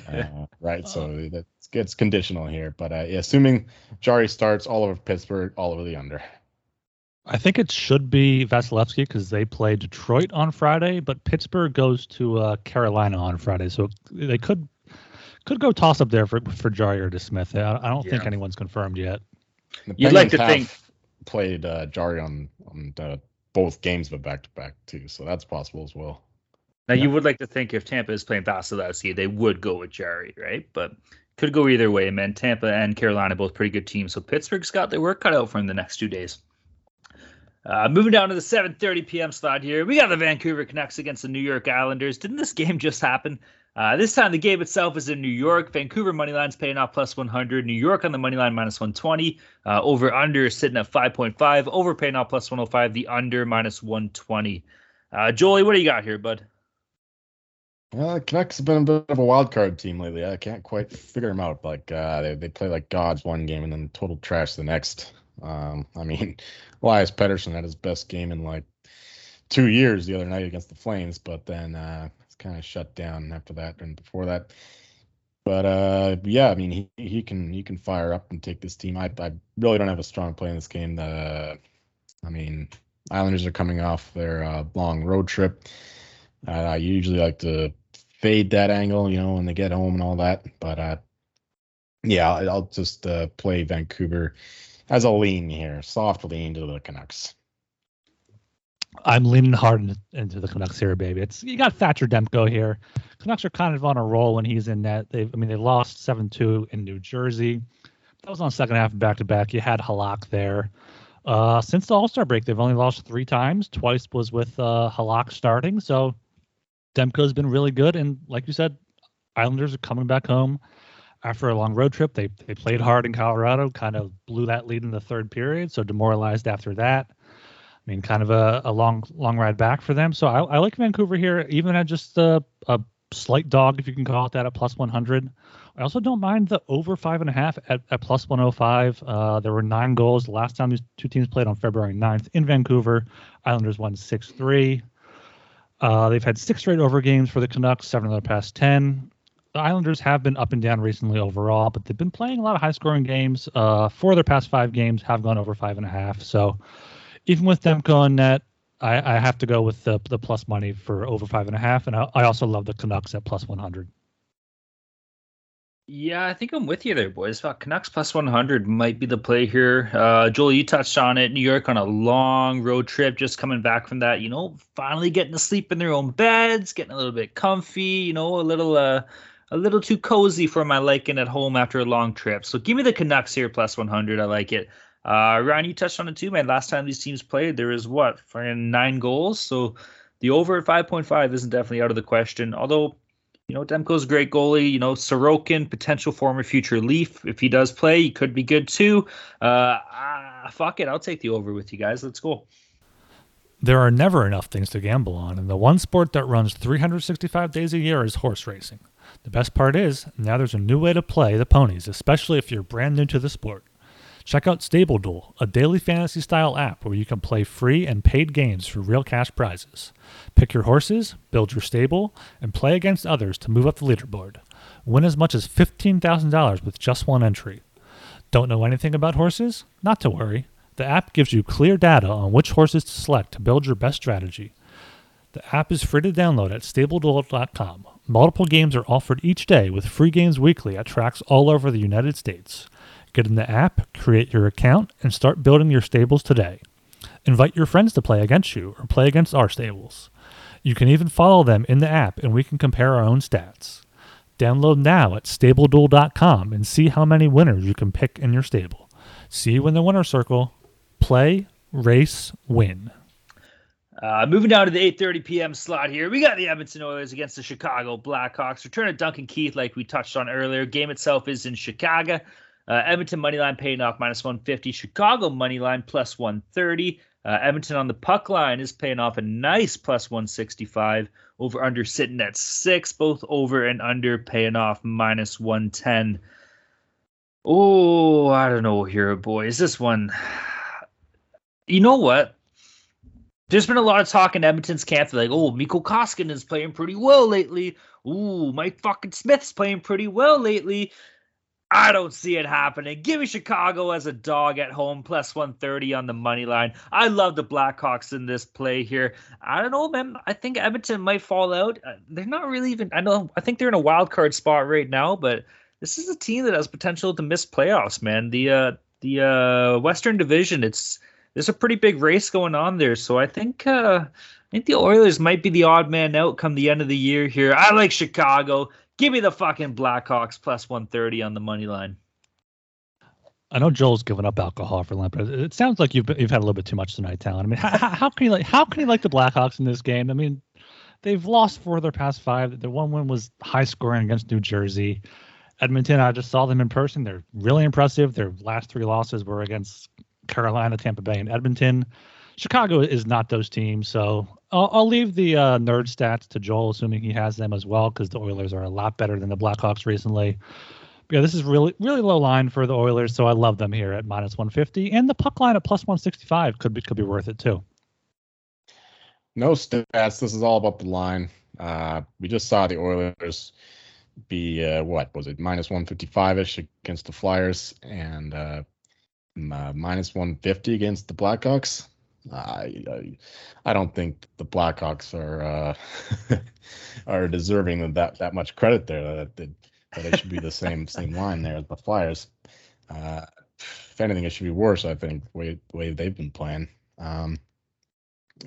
uh, right, so that's it's conditional here. But uh, yeah, assuming Jarry starts all over Pittsburgh, all over the under. I think it should be Vasilevskiy because they play Detroit on Friday, but Pittsburgh goes to uh, Carolina on Friday, so they could could go toss up there for for Jarry or DeSmith. I, I don't yeah. think anyone's confirmed yet. You'd like to think played uh, Jarry on on the, both games but back to back too, so that's possible as well. Now yeah. you would like to think if Tampa is playing Vasilevskiy, they would go with Jarry, right? But could go either way, man. Tampa and Carolina both pretty good teams, so Pittsburgh's got their work cut out for them the next two days. Uh, moving down to the 7:30 p.m. slot here, we got the Vancouver Canucks against the New York Islanders. Didn't this game just happen? Uh, this time the game itself is in New York. Vancouver money line's paying off plus 100. New York on the money line minus 120. Uh, over under sitting at 5.5. Over paying off plus 105. The under minus 120. Uh, Jolie, what do you got here, bud? Uh, Canucks have been a bit of a wild card team lately. I can't quite figure them out. Like uh, they they play like gods one game and then total trash the next. Um, I mean, Elias Pettersson had his best game in like two years the other night against the Flames, but then uh, kind of shut down after that and before that. But uh, yeah, I mean, he, he can he can fire up and take this team. I, I really don't have a strong play in this game. Uh, I mean, Islanders are coming off their uh, long road trip. Uh, I usually like to fade that angle, you know, when they get home and all that. But uh, yeah, I'll just uh, play Vancouver as a lean here, soft lean to the Canucks. I'm leaning hard into the Canucks here, baby. It's you got Thatcher Demko here. Canucks are kind of on a roll when he's in net. They, I mean, they lost seven two in New Jersey. That was on second half back to back. You had Halak there. Uh, since the All Star break, they've only lost three times. Twice was with uh, Halak starting. So Demko's been really good. And like you said, Islanders are coming back home after a long road trip. They they played hard in Colorado, kind of blew that lead in the third period. So demoralized after that. I mean, kind of a, a long long ride back for them. So I, I like Vancouver here, even at just a, a slight dog, if you can call it that, at plus 100. I also don't mind the over five and a half at, at plus 105. Uh, there were nine goals the last time these two teams played on February 9th in Vancouver. Islanders won 6 3. Uh, they've had six straight over games for the Canucks, seven of their past 10. The Islanders have been up and down recently overall, but they've been playing a lot of high scoring games. Uh, four of their past five games have gone over five and a half. So even with them going net, I, I have to go with the the plus money for over five and a half, and I, I also love the Canucks at plus one hundred. Yeah, I think I'm with you there, boys. About Canucks plus 100 might be the play here. Uh, Joel, you touched on it. New York on a long road trip, just coming back from that. You know, finally getting to sleep in their own beds, getting a little bit comfy. You know, a little uh, a little too cozy for my liking at home after a long trip. So give me the Canucks here plus 100. I like it. Uh, Ryan, you touched on it too, man. Last time these teams played, there was what nine goals. So the over at 5.5 isn't definitely out of the question. Although, you know, Demko's a great goalie. You know, Sorokin, potential former future Leaf. If he does play, he could be good too. Uh, uh, fuck it. I'll take the over with you guys. Let's go. There are never enough things to gamble on, and the one sport that runs 365 days a year is horse racing. The best part is, now there's a new way to play the ponies, especially if you're brand new to the sport. Check out Stable Duel, a daily fantasy style app where you can play free and paid games for real cash prizes. Pick your horses, build your stable, and play against others to move up the leaderboard. Win as much as $15,000 with just one entry. Don't know anything about horses? Not to worry. The app gives you clear data on which horses to select to build your best strategy. The app is free to download at stableduel.com. Multiple games are offered each day with free games weekly at tracks all over the United States. Get in the app, create your account, and start building your stables today. Invite your friends to play against you or play against our stables. You can even follow them in the app and we can compare our own stats. Download now at stableduel.com and see how many winners you can pick in your stable. See you in the winner circle. Play, race, win. Uh, moving down to the 8:30 p.m. slot here, we got the Edmonton Oilers against the Chicago Blackhawks. Return of Duncan Keith, like we touched on earlier. Game itself is in Chicago. Uh, Edmonton money line paying off minus 150. Chicago money line plus 130. Uh, Edmonton on the puck line is paying off a nice plus 165. Over under sitting at six. Both over and under paying off minus 110. Oh, I don't know here, boys. This one, you know what? There's been a lot of talk in Edmonton's camp. Like, oh, Mikko Koskinen is playing pretty well lately. Ooh, Mike fucking Smith's playing pretty well lately. I don't see it happening. Give me Chicago as a dog at home, plus 130 on the money line. I love the Blackhawks in this play here. I don't know, man. I think Edmonton might fall out. Uh, they're not really even, I know, I think they're in a wild card spot right now, but this is a team that has potential to miss playoffs, man. The, uh, the uh, Western Division, it's, there's a pretty big race going on there. So I think, uh, I think the Oilers might be the odd man out come the end of the year here. I like Chicago. Give me the fucking Blackhawks plus 130 on the money line. I know Joel's given up alcohol for Lent, but it sounds like you've you've had a little bit too much tonight, Talon. I mean, how, how can you like how can you like the Blackhawks in this game? I mean, they've lost four of their past five. The one win was high scoring against New Jersey. Edmonton, I just saw them in person. They're really impressive. Their last three losses were against Carolina, Tampa Bay, and Edmonton. Chicago is not those teams, so I'll, I'll leave the uh, nerd stats to Joel, assuming he has them as well, because the Oilers are a lot better than the Blackhawks recently. But yeah, this is really really low line for the Oilers, so I love them here at minus 150, and the puck line at plus 165 could be could be worth it too. No stats. This is all about the line. Uh, we just saw the Oilers be uh, what was it minus 155 ish against the Flyers and uh, uh, minus 150 against the Blackhawks. I, I, I don't think the Blackhawks are uh, are deserving of that that much credit there. That, that, that it should be the same same line there as the Flyers. Uh, if anything, it should be worse. I think the way way they've been playing. Um,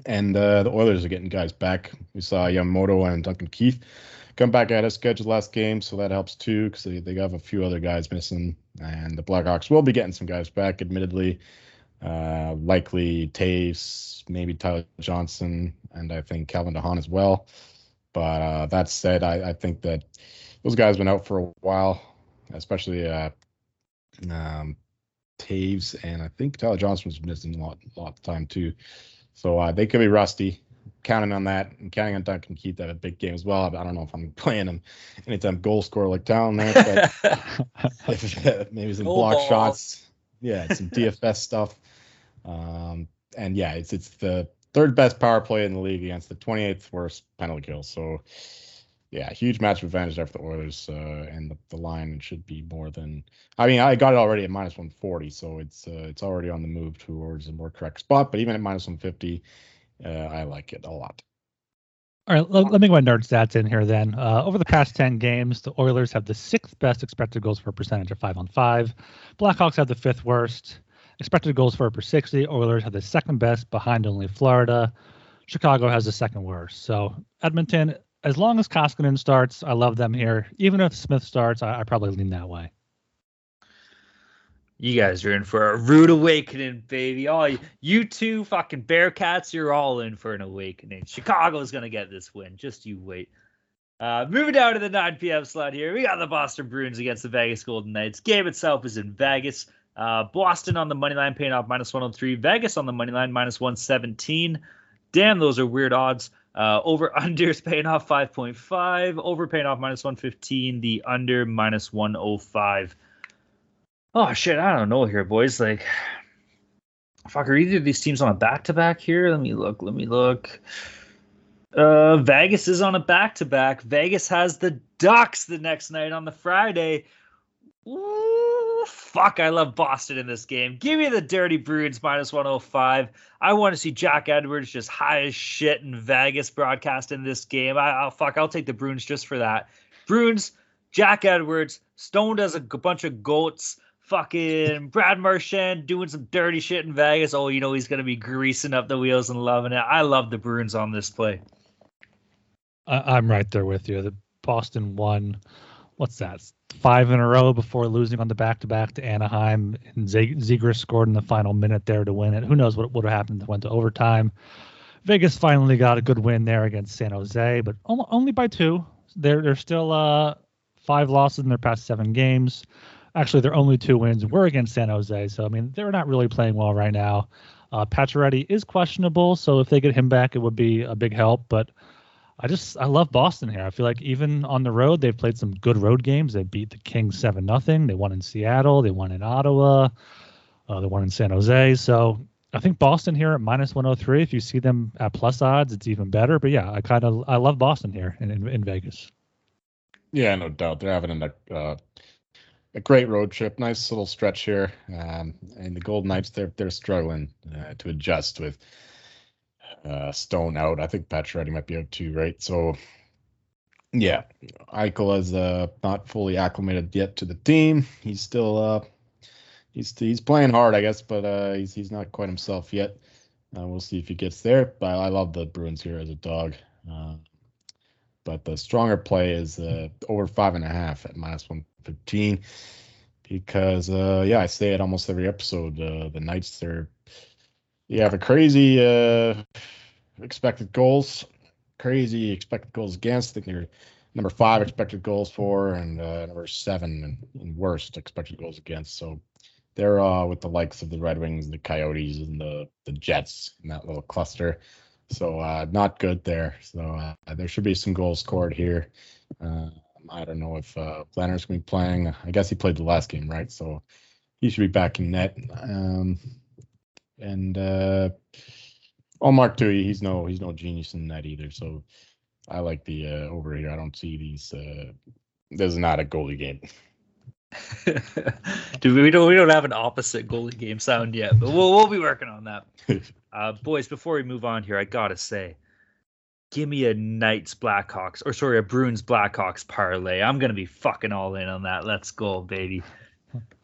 and uh, the Oilers are getting guys back. We saw Yamamoto and Duncan Keith come back at a scheduled last game, so that helps too because they, they have a few other guys missing. And the Blackhawks will be getting some guys back, admittedly. Uh, likely Toews, maybe Tyler Johnson, and I think Calvin DeHaan as well. But uh, that said, I, I, think that those guys have been out for a while, especially uh, um, Toews, and I think Tyler Johnson was missing a lot, a lot of time too. So uh, they could be rusty. Counting on that and counting on Duncan Keith to have a big game as well. I don't know if I'm playing him anytime goal scorer like Talon there, but maybe some block balls. shots. Yeah, some DFS stuff. Um, and yeah, it's it's the third best power play in the league against the 28th worst penalty kill. So yeah, huge match advantage there for the Oilers, uh, and the, the line should be more than. I mean, I got it already at minus 140, so it's uh, it's already on the move towards a more correct spot. But even at minus 150, uh, I like it a lot. All right, let, me go ahead nerd stats in here then. Uh, over the past 10 games, the Oilers have the sixth best expected goals per percentage of five on five. Blackhawks have the fifth worst. Expected goals for per 60. Oilers have the second best behind only Florida. Chicago has the second worst. So Edmonton, as long as Koskinen starts, I love them here. Even if Smith starts, I, I probably lean that way. You guys are in for a rude awakening, baby. All you, you two fucking Bearcats, you're all in for an awakening. Chicago's gonna get this win. Just you wait. Uh, moving down to the 9 p.m. slot here, we got the Boston Bruins against the Vegas Golden Knights. Game itself is in Vegas. Uh, Boston on the money line paying off minus 103. Vegas on the money line minus 117. Damn, those are weird odds. Uh, over unders paying off 5.5. Over paying off minus 115. The under minus 105. Oh shit, I don't know here, boys. Like, fuck, are either of these teams on a back to back here? Let me look. Let me look. Uh, Vegas is on a back to back. Vegas has the Ducks the next night on the Friday. Ooh, fuck, I love Boston in this game. Give me the Dirty Bruins minus 105. I want to see Jack Edwards just high as shit in Vegas broadcast in this game. I, will fuck, I'll take the Bruins just for that. Bruins, Jack Edwards, stoned as a bunch of goats. Fucking Brad Marchand doing some dirty shit in Vegas. Oh, you know he's gonna be greasing up the wheels and loving it. I love the Bruins on this play. I, I'm right there with you. The Boston won. What's that? Five in a row before losing on the back-to-back to Anaheim, and Zegras scored in the final minute there to win it. Who knows what would have happened? It Went to overtime. Vegas finally got a good win there against San Jose, but only by two. They're they're still uh, five losses in their past seven games. Actually, their only two wins were against San Jose, so I mean they're not really playing well right now. Uh, Pacioretty is questionable, so if they get him back, it would be a big help. But I just I love Boston here. I feel like even on the road they've played some good road games. They beat the Kings seven nothing. They won in Seattle. They won in Ottawa. Uh, they won in San Jose. So I think Boston here at minus 103. If you see them at plus odds, it's even better. But yeah, I kind of I love Boston here in, in, in Vegas. Yeah, no doubt. They're having a uh, a great road trip. Nice little stretch here. Um, and the Golden Knights they're they're struggling uh, to adjust with uh, Stone out. I think Pacioretty might be out too, right? So, yeah, Eichel is uh, not fully acclimated yet to the team. He's still uh, he's he's playing hard, I guess, but uh, he's he's not quite himself yet. Uh, we'll see if he gets there. But I love the Bruins here as a dog. Uh, but the stronger play is uh, over five and a half at minus one fifteen because uh, yeah, I say it almost every episode. Uh, the Knights they're you have a crazy uh, expected goals, crazy expected goals against. I think they're number five expected goals for, and uh, number seven and worst expected goals against. So they're uh, with the likes of the Red Wings, the Coyotes, and the the Jets in that little cluster. So uh, not good there. So uh, there should be some goals scored here. Uh, I don't know if uh, Lehner's going to be playing. I guess he played the last game, right? So he should be back in net. Um, and uh, oh, Mark Tui, he's no he's no genius in that either. So I like the uh, over here. I don't see these. Uh, this is not a goalie game. Dude, we don't we don't have an opposite goalie game sound yet, but we'll we'll be working on that. Uh, boys, before we move on here, I gotta say, give me a Knights Blackhawks or sorry, a Bruins Blackhawks parlay. I'm gonna be fucking all in on that. Let's go, baby.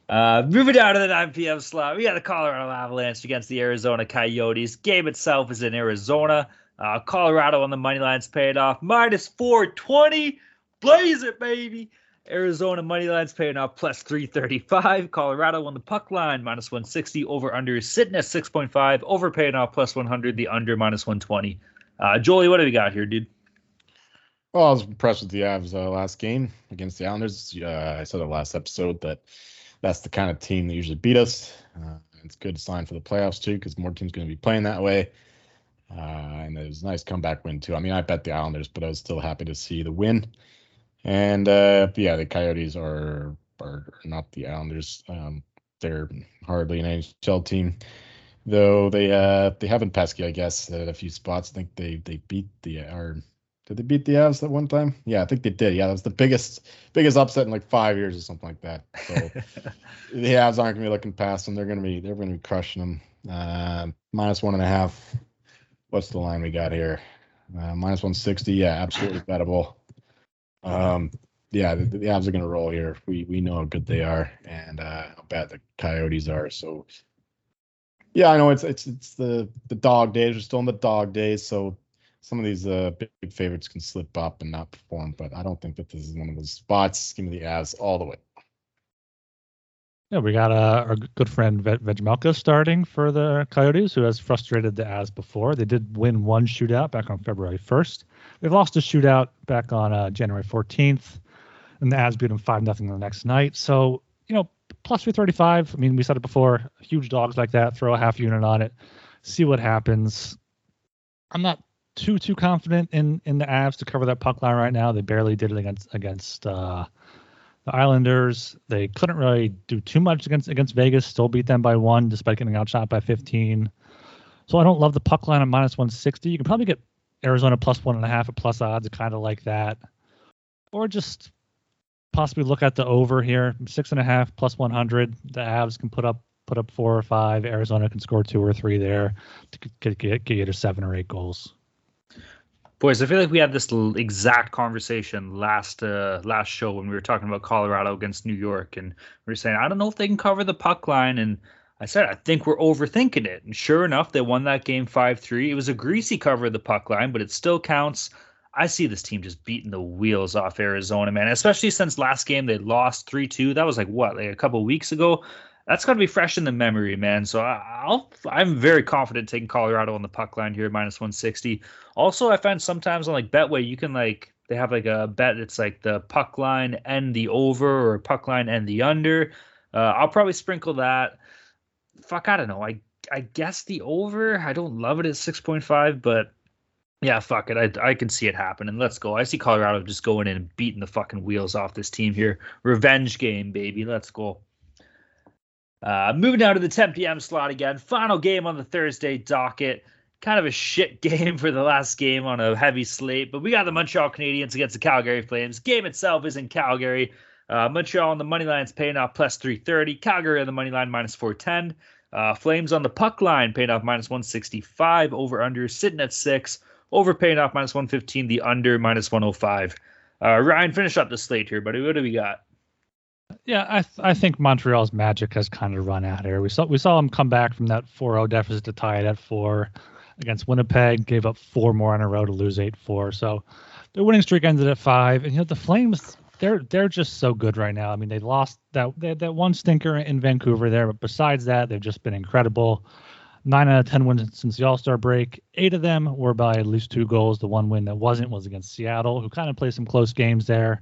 Uh, moving down to the 9 p.m. slot, we got the Colorado Avalanche against the Arizona Coyotes. Game itself is in Arizona. Uh, Colorado on the money line's paid off minus 420. Blaze it, baby. Arizona money line's paying off plus 335. Colorado on the puck line minus 160. Over under sitting at 6.5. Over paying off plus 100. The under minus 120. Uh, Jolie, what do we got here, dude? Well, I was impressed with the Avs uh, last game against the Islanders. Uh, I said the last episode that that's the kind of team that usually beat us. Uh, it's a good sign for the playoffs too, because more teams going to be playing that way. Uh, and it was a nice comeback win too. I mean, I bet the Islanders, but I was still happy to see the win. And uh, yeah, the Coyotes are are not the Islanders. Um, they're hardly an NHL team, though they uh, they have been pesky, I guess, at a few spots. I think they they beat the or did they beat the Avs that one time? Yeah, I think they did. Yeah, that was the biggest biggest upset in like five years or something like that. So the Avs aren't gonna be looking past them. They're gonna be they're gonna be crushing them. Uh, minus one and a half. What's the line we got here? Uh, minus one sixty. Yeah, absolutely bettable. Um, yeah, the, the Avs are gonna roll here. We we know how good they are and uh, how bad the Coyotes are. So yeah, I know it's it's it's the the dog days. We're still in the dog days, so some of these uh, big, favorites can slip up and not perform, but I don't think that this is one of those spots. Give me the Avs all the way. Yeah, we got uh, our good friend Ve- Vejmelka starting for the Coyotes, who has frustrated the Avs before. They did win one shootout back on February 1st. They've lost a shootout back on uh, January 14th, and the Avs beat them 5 nothing the next night. So, you know, plus 335. I mean, we said it before. Huge dogs like that, throw a half unit on it, see what happens. I'm not too too confident in in the Avs to cover that puck line right now. They barely did it against against uh, the Islanders. They couldn't really do too much against against Vegas. Still beat them by one despite getting outshot by 15. So I don't love the puck line at minus 160. You can probably get Arizona plus one and a half at plus odds. Kind of like that, or just possibly look at the over here, six and a half plus 100. The Avs can put up put up four or five. Arizona can score two or three there to get get, get you to seven or eight goals. Boys, I feel like we had this exact conversation last uh, last show when we were talking about Colorado against New York, and we were saying I don't know if they can cover the puck line, and I said I think we're overthinking it, and sure enough, they won that game five three. It was a greasy cover of the puck line, but it still counts. I see this team just beating the wheels off Arizona, man. Especially since last game they lost three two. That was like what, like a couple weeks ago that's got to be fresh in the memory, man. So I'll I'm very confident taking Colorado on the puck line here minus 160. Also, I find sometimes on like Betway you can like they have like a bet it's like the puck line and the over or puck line and the under. Uh, I'll probably sprinkle that. Fuck, I don't know. I I guess the over. I don't love it at 6.5, but yeah, fuck it. I I can see it happen. And let's go. I see Colorado just going in and beating the fucking wheels off this team here. Revenge game, baby. Let's go. Uh, moving down to the 10 p.m. slot again. Final game on the Thursday docket. Kind of a shit game for the last game on a heavy slate, but we got the Montreal Canadiens against the Calgary Flames. Game itself is in Calgary. Uh, Montreal on the money line is paying off plus 330. Calgary on the money line minus 410. Uh, Flames on the puck line paying off minus 165. Over under sitting at six. Over paying off minus 115. The under minus 105. Uh, Ryan, finish up the slate here, buddy. What do we got? Yeah, I th- I think Montreal's magic has kind of run out here. We saw we saw them come back from that 4-0 deficit to tie it at four against Winnipeg. Gave up four more in a row to lose 8-4. So their winning streak ended at five. And you know the Flames, they're they're just so good right now. I mean, they lost that they that one stinker in Vancouver there, but besides that, they've just been incredible. Nine out of ten wins since the All Star break. Eight of them were by at least two goals. The one win that wasn't was against Seattle, who kind of played some close games there.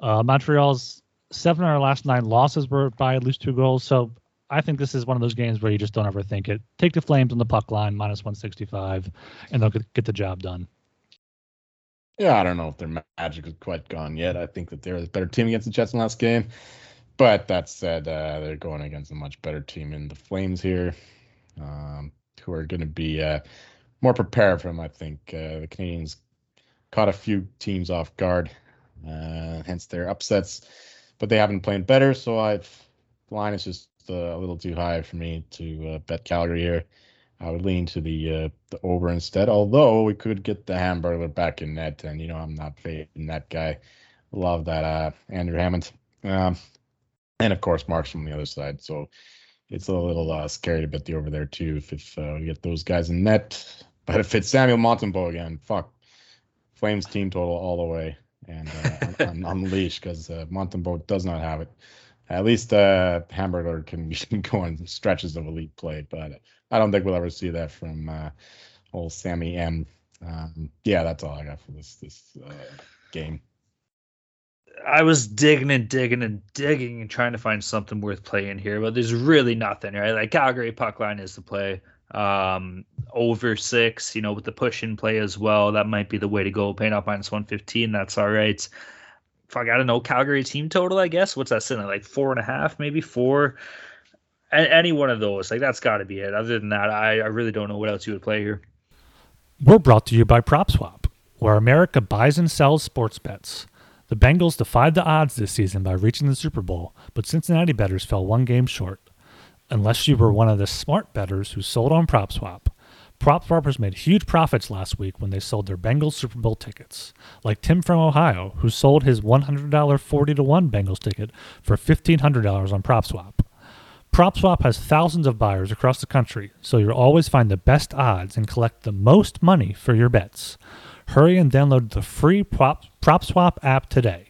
Uh, Montreal's seven of our last nine losses were by at least two goals. So I think this is one of those games where you just don't ever think it. Take the Flames on the puck line, minus 165, and they'll get, the job done. Yeah, I don't know if their magic is quite gone yet. I think that they're the better team against the Jets in the last game. But that said, uh, they're going against a much better team in the Flames here, um, who are going to be uh, more prepared for them. I think uh, the Canadians caught a few teams off guard, uh, hence their upsets but they haven't played better. So I've the line is just uh, a little too high for me to uh, bet Calgary here. I would lean to the uh, the over instead. Although we could get the Hamburger back in net, and you know I'm not fading that guy. Love that uh, Andrew Hammond, um, and of course Markstrom the other side. So it's a little uh, scary to bet the over there too if if uh, we get those guys in net. But if it's Samuel Montembeault again, fuck, Flames team total all the way and uh, un- unleash because uh, Montembeault does not have it. At least uh, Hamburger can, can go on stretches of elite play, but I don't think we'll ever see that from uh, old Sammy M. Um, yeah, that's all I got for this this uh, game. I was digging and digging and digging and trying to find something worth playing here, but there's really nothing, right? Like Calgary puck line is the play um, over six, you know, with the push in play as well. That might be the way to go. Paying off minus 115. That's all right. Fuck, I don't know. Calgary team total, I guess. What's that sitting at? Like four and a half, maybe four. any one of those. Like, that's got to be it. Other than that, I, I really don't know what else you would play here. We're brought to you by PropSwap, where America buys and sells sports bets. The Bengals defied the odds this season by reaching the Super Bowl, but Cincinnati bettors fell one game short unless you were one of the smart bettors who sold on PropSwap. PropSwappers made huge profits last week when they sold their Bengals Super Bowl tickets, like Tim from Ohio, who sold his $100 40 to 1 Bengals ticket for $1,500 on PropSwap. PropSwap has thousands of buyers across the country, so you'll always find the best odds and collect the most money for your bets. Hurry and download the free Prop, PropSwap app today.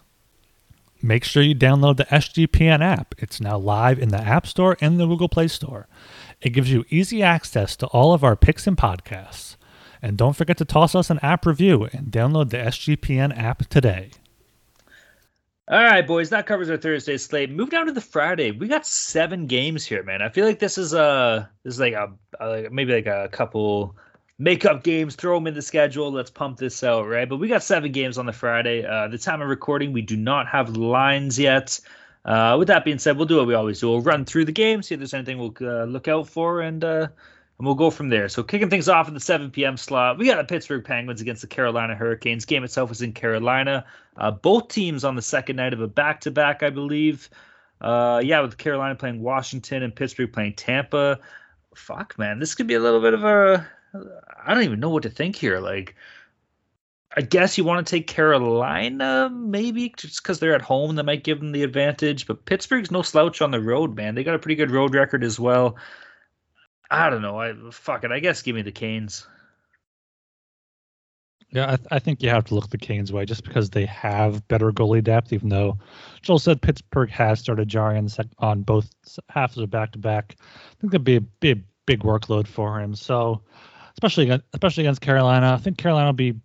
Make sure you download the SGPN app. It's now live in the App Store and the Google Play Store. It gives you easy access to all of our picks and podcasts. And don't forget to toss us an app review and download the SGPN app today. All right, boys, that covers our Thursday slate. Move down to the Friday. We got seven games here, man. I feel like this is a this is like a, a maybe like a couple makeup games. Throw them in the schedule. Let's pump this out, right? But we got seven games on the Friday. Uh, the time of recording, we do not have lines yet. Uh, with that being said, we'll do what we always do. We'll run through the game, see if there's anything we'll uh, look out for, and uh, and we'll go from there. So kicking things off in the 7 p.m. slot, we got the Pittsburgh Penguins against the Carolina Hurricanes. Game itself is in Carolina. Uh, both teams on the second night of a back-to-back, I believe. Uh, yeah, with Carolina playing Washington and Pittsburgh playing Tampa. Fuck, man, this could be a little bit of a. I don't even know what to think here. Like, I guess you want to take Carolina, maybe just because they're at home, that might give them the advantage. But Pittsburgh's no slouch on the road, man. They got a pretty good road record as well. I don't know. I fuck it. I guess give me the Canes. Yeah, I, th- I, think you have to look the Canes way just because they have better goalie depth. Even though Joel said Pittsburgh has started Jarry on, both halves of back to back, I think that'd be a big big workload for him. So, especially especially against Carolina, I think Carolina will be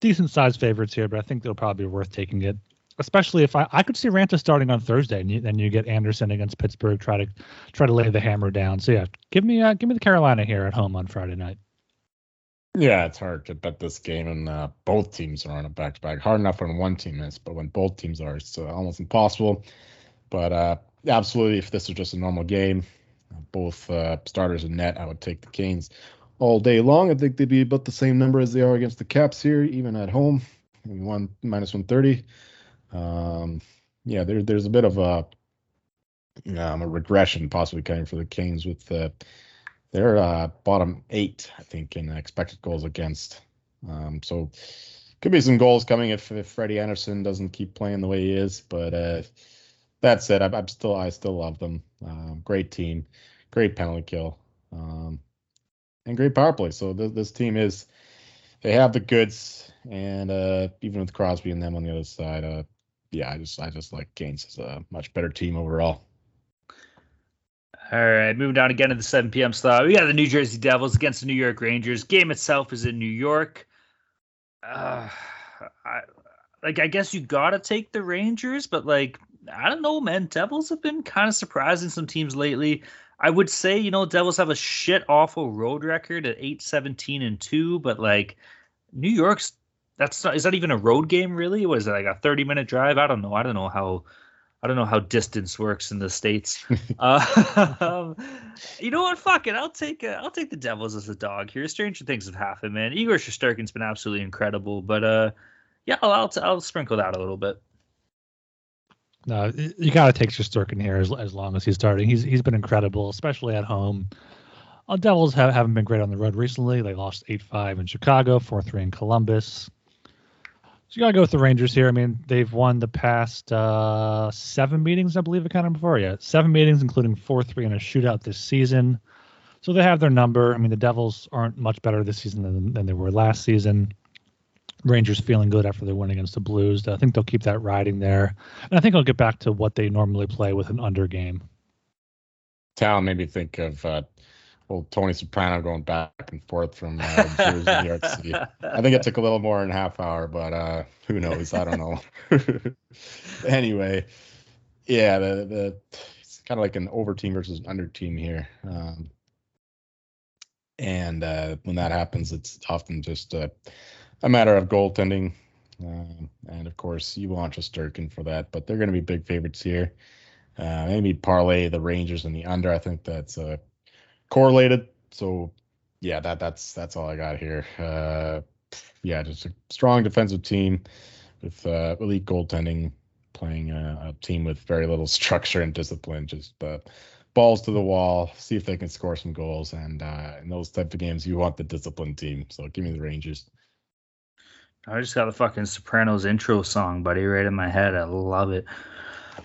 decent sized favorites here, but I think they'll probably be worth taking it especially if I, I could see Raanta starting on Thursday, and you, then you get Andersen against Pittsburgh, try to try to lay the hammer down. So yeah, give me uh, give me the Carolina here at home on Friday night. Yeah, it's hard to bet this game, and uh, both teams are on a back to back. Hard enough when one team is, but when both teams are, it's uh, almost impossible. But uh, absolutely, if this was just a normal game, both uh, starters in net, I would take the Canes all day long. I think they'd be about the same number as they are against the Caps here, even at home. One minus one thirty. Um, yeah, there, there's a bit of a um, a regression possibly coming for the Kings with the they're uh, bottom eight, I think, in expected goals against. Um, so could be some goals coming if, if Freddie Andersen doesn't keep playing the way he is. But uh, that said, I'm, I'm, still I still love them. Um, great team, great penalty kill, um, and great power play. So th- this team is they have the goods, and uh, even with Crosby and them on the other side, uh, yeah, I just I just like Canes as a much better team overall. All right, moving down again to the 7 p.m. slot. We got the New Jersey Devils against the New York Rangers. Game itself is in New York. Uh, I, like I guess you gotta take the Rangers, but like I don't know, man. Devils have been kind of surprising some teams lately. I would say, you know, Devils have a shit awful road record at 8 17 and 2, but like New York's that's not is that even a road game really? Was it like a 30 minute drive? I don't know. I don't know how I don't know how distance works in the states. uh, you know what? Fuck it. I'll take uh, I'll take the Devils as a dog here. Stranger things have happened, man. Igor Shesterkin's been absolutely incredible, but uh, yeah, I'll I'll, I'll sprinkle that a little bit. No, you got to take Shesterkin here as, as long as he's starting. He's he's been incredible, especially at home. Uh, Devils have, haven't been great on the road recently. They lost eight five in Chicago, four three in Columbus. So you gotta go with the Rangers here. I mean, they've won the past uh, seven meetings, I believe, I counted before. Yeah, seven meetings, including four three in a shootout this season. So they have their number. I mean, the Devils aren't much better this season than, than they were last season. Rangers feeling good after they win against the Blues. I think they'll keep that riding there, and I think I'll get back to what they normally play with an under game. Talon made me think of uh, old Tony Soprano going back and forth from uh, Jersey New York City. I think it took a little more than half hour, but uh, who knows? I don't know. anyway, yeah, the the it's kind of like an over team versus an under team here. Um, and uh, when that happens, it's often just a, a matter of goaltending. Um, and of course, you want Shesterkin for that, but they're going to be big favorites here. Uh, maybe parlay the Rangers and the under. I think that's a correlated. So yeah, that that's that's all I got here. Uh, yeah, just a strong defensive team with uh, elite goaltending, playing a, a, team with very little structure and discipline. Just uh, balls to the wall, see if they can score some goals, and uh, in those type of games, you want the disciplined team. So give me the Rangers. I just got the fucking Sopranos intro song, buddy, right in my head. I love it.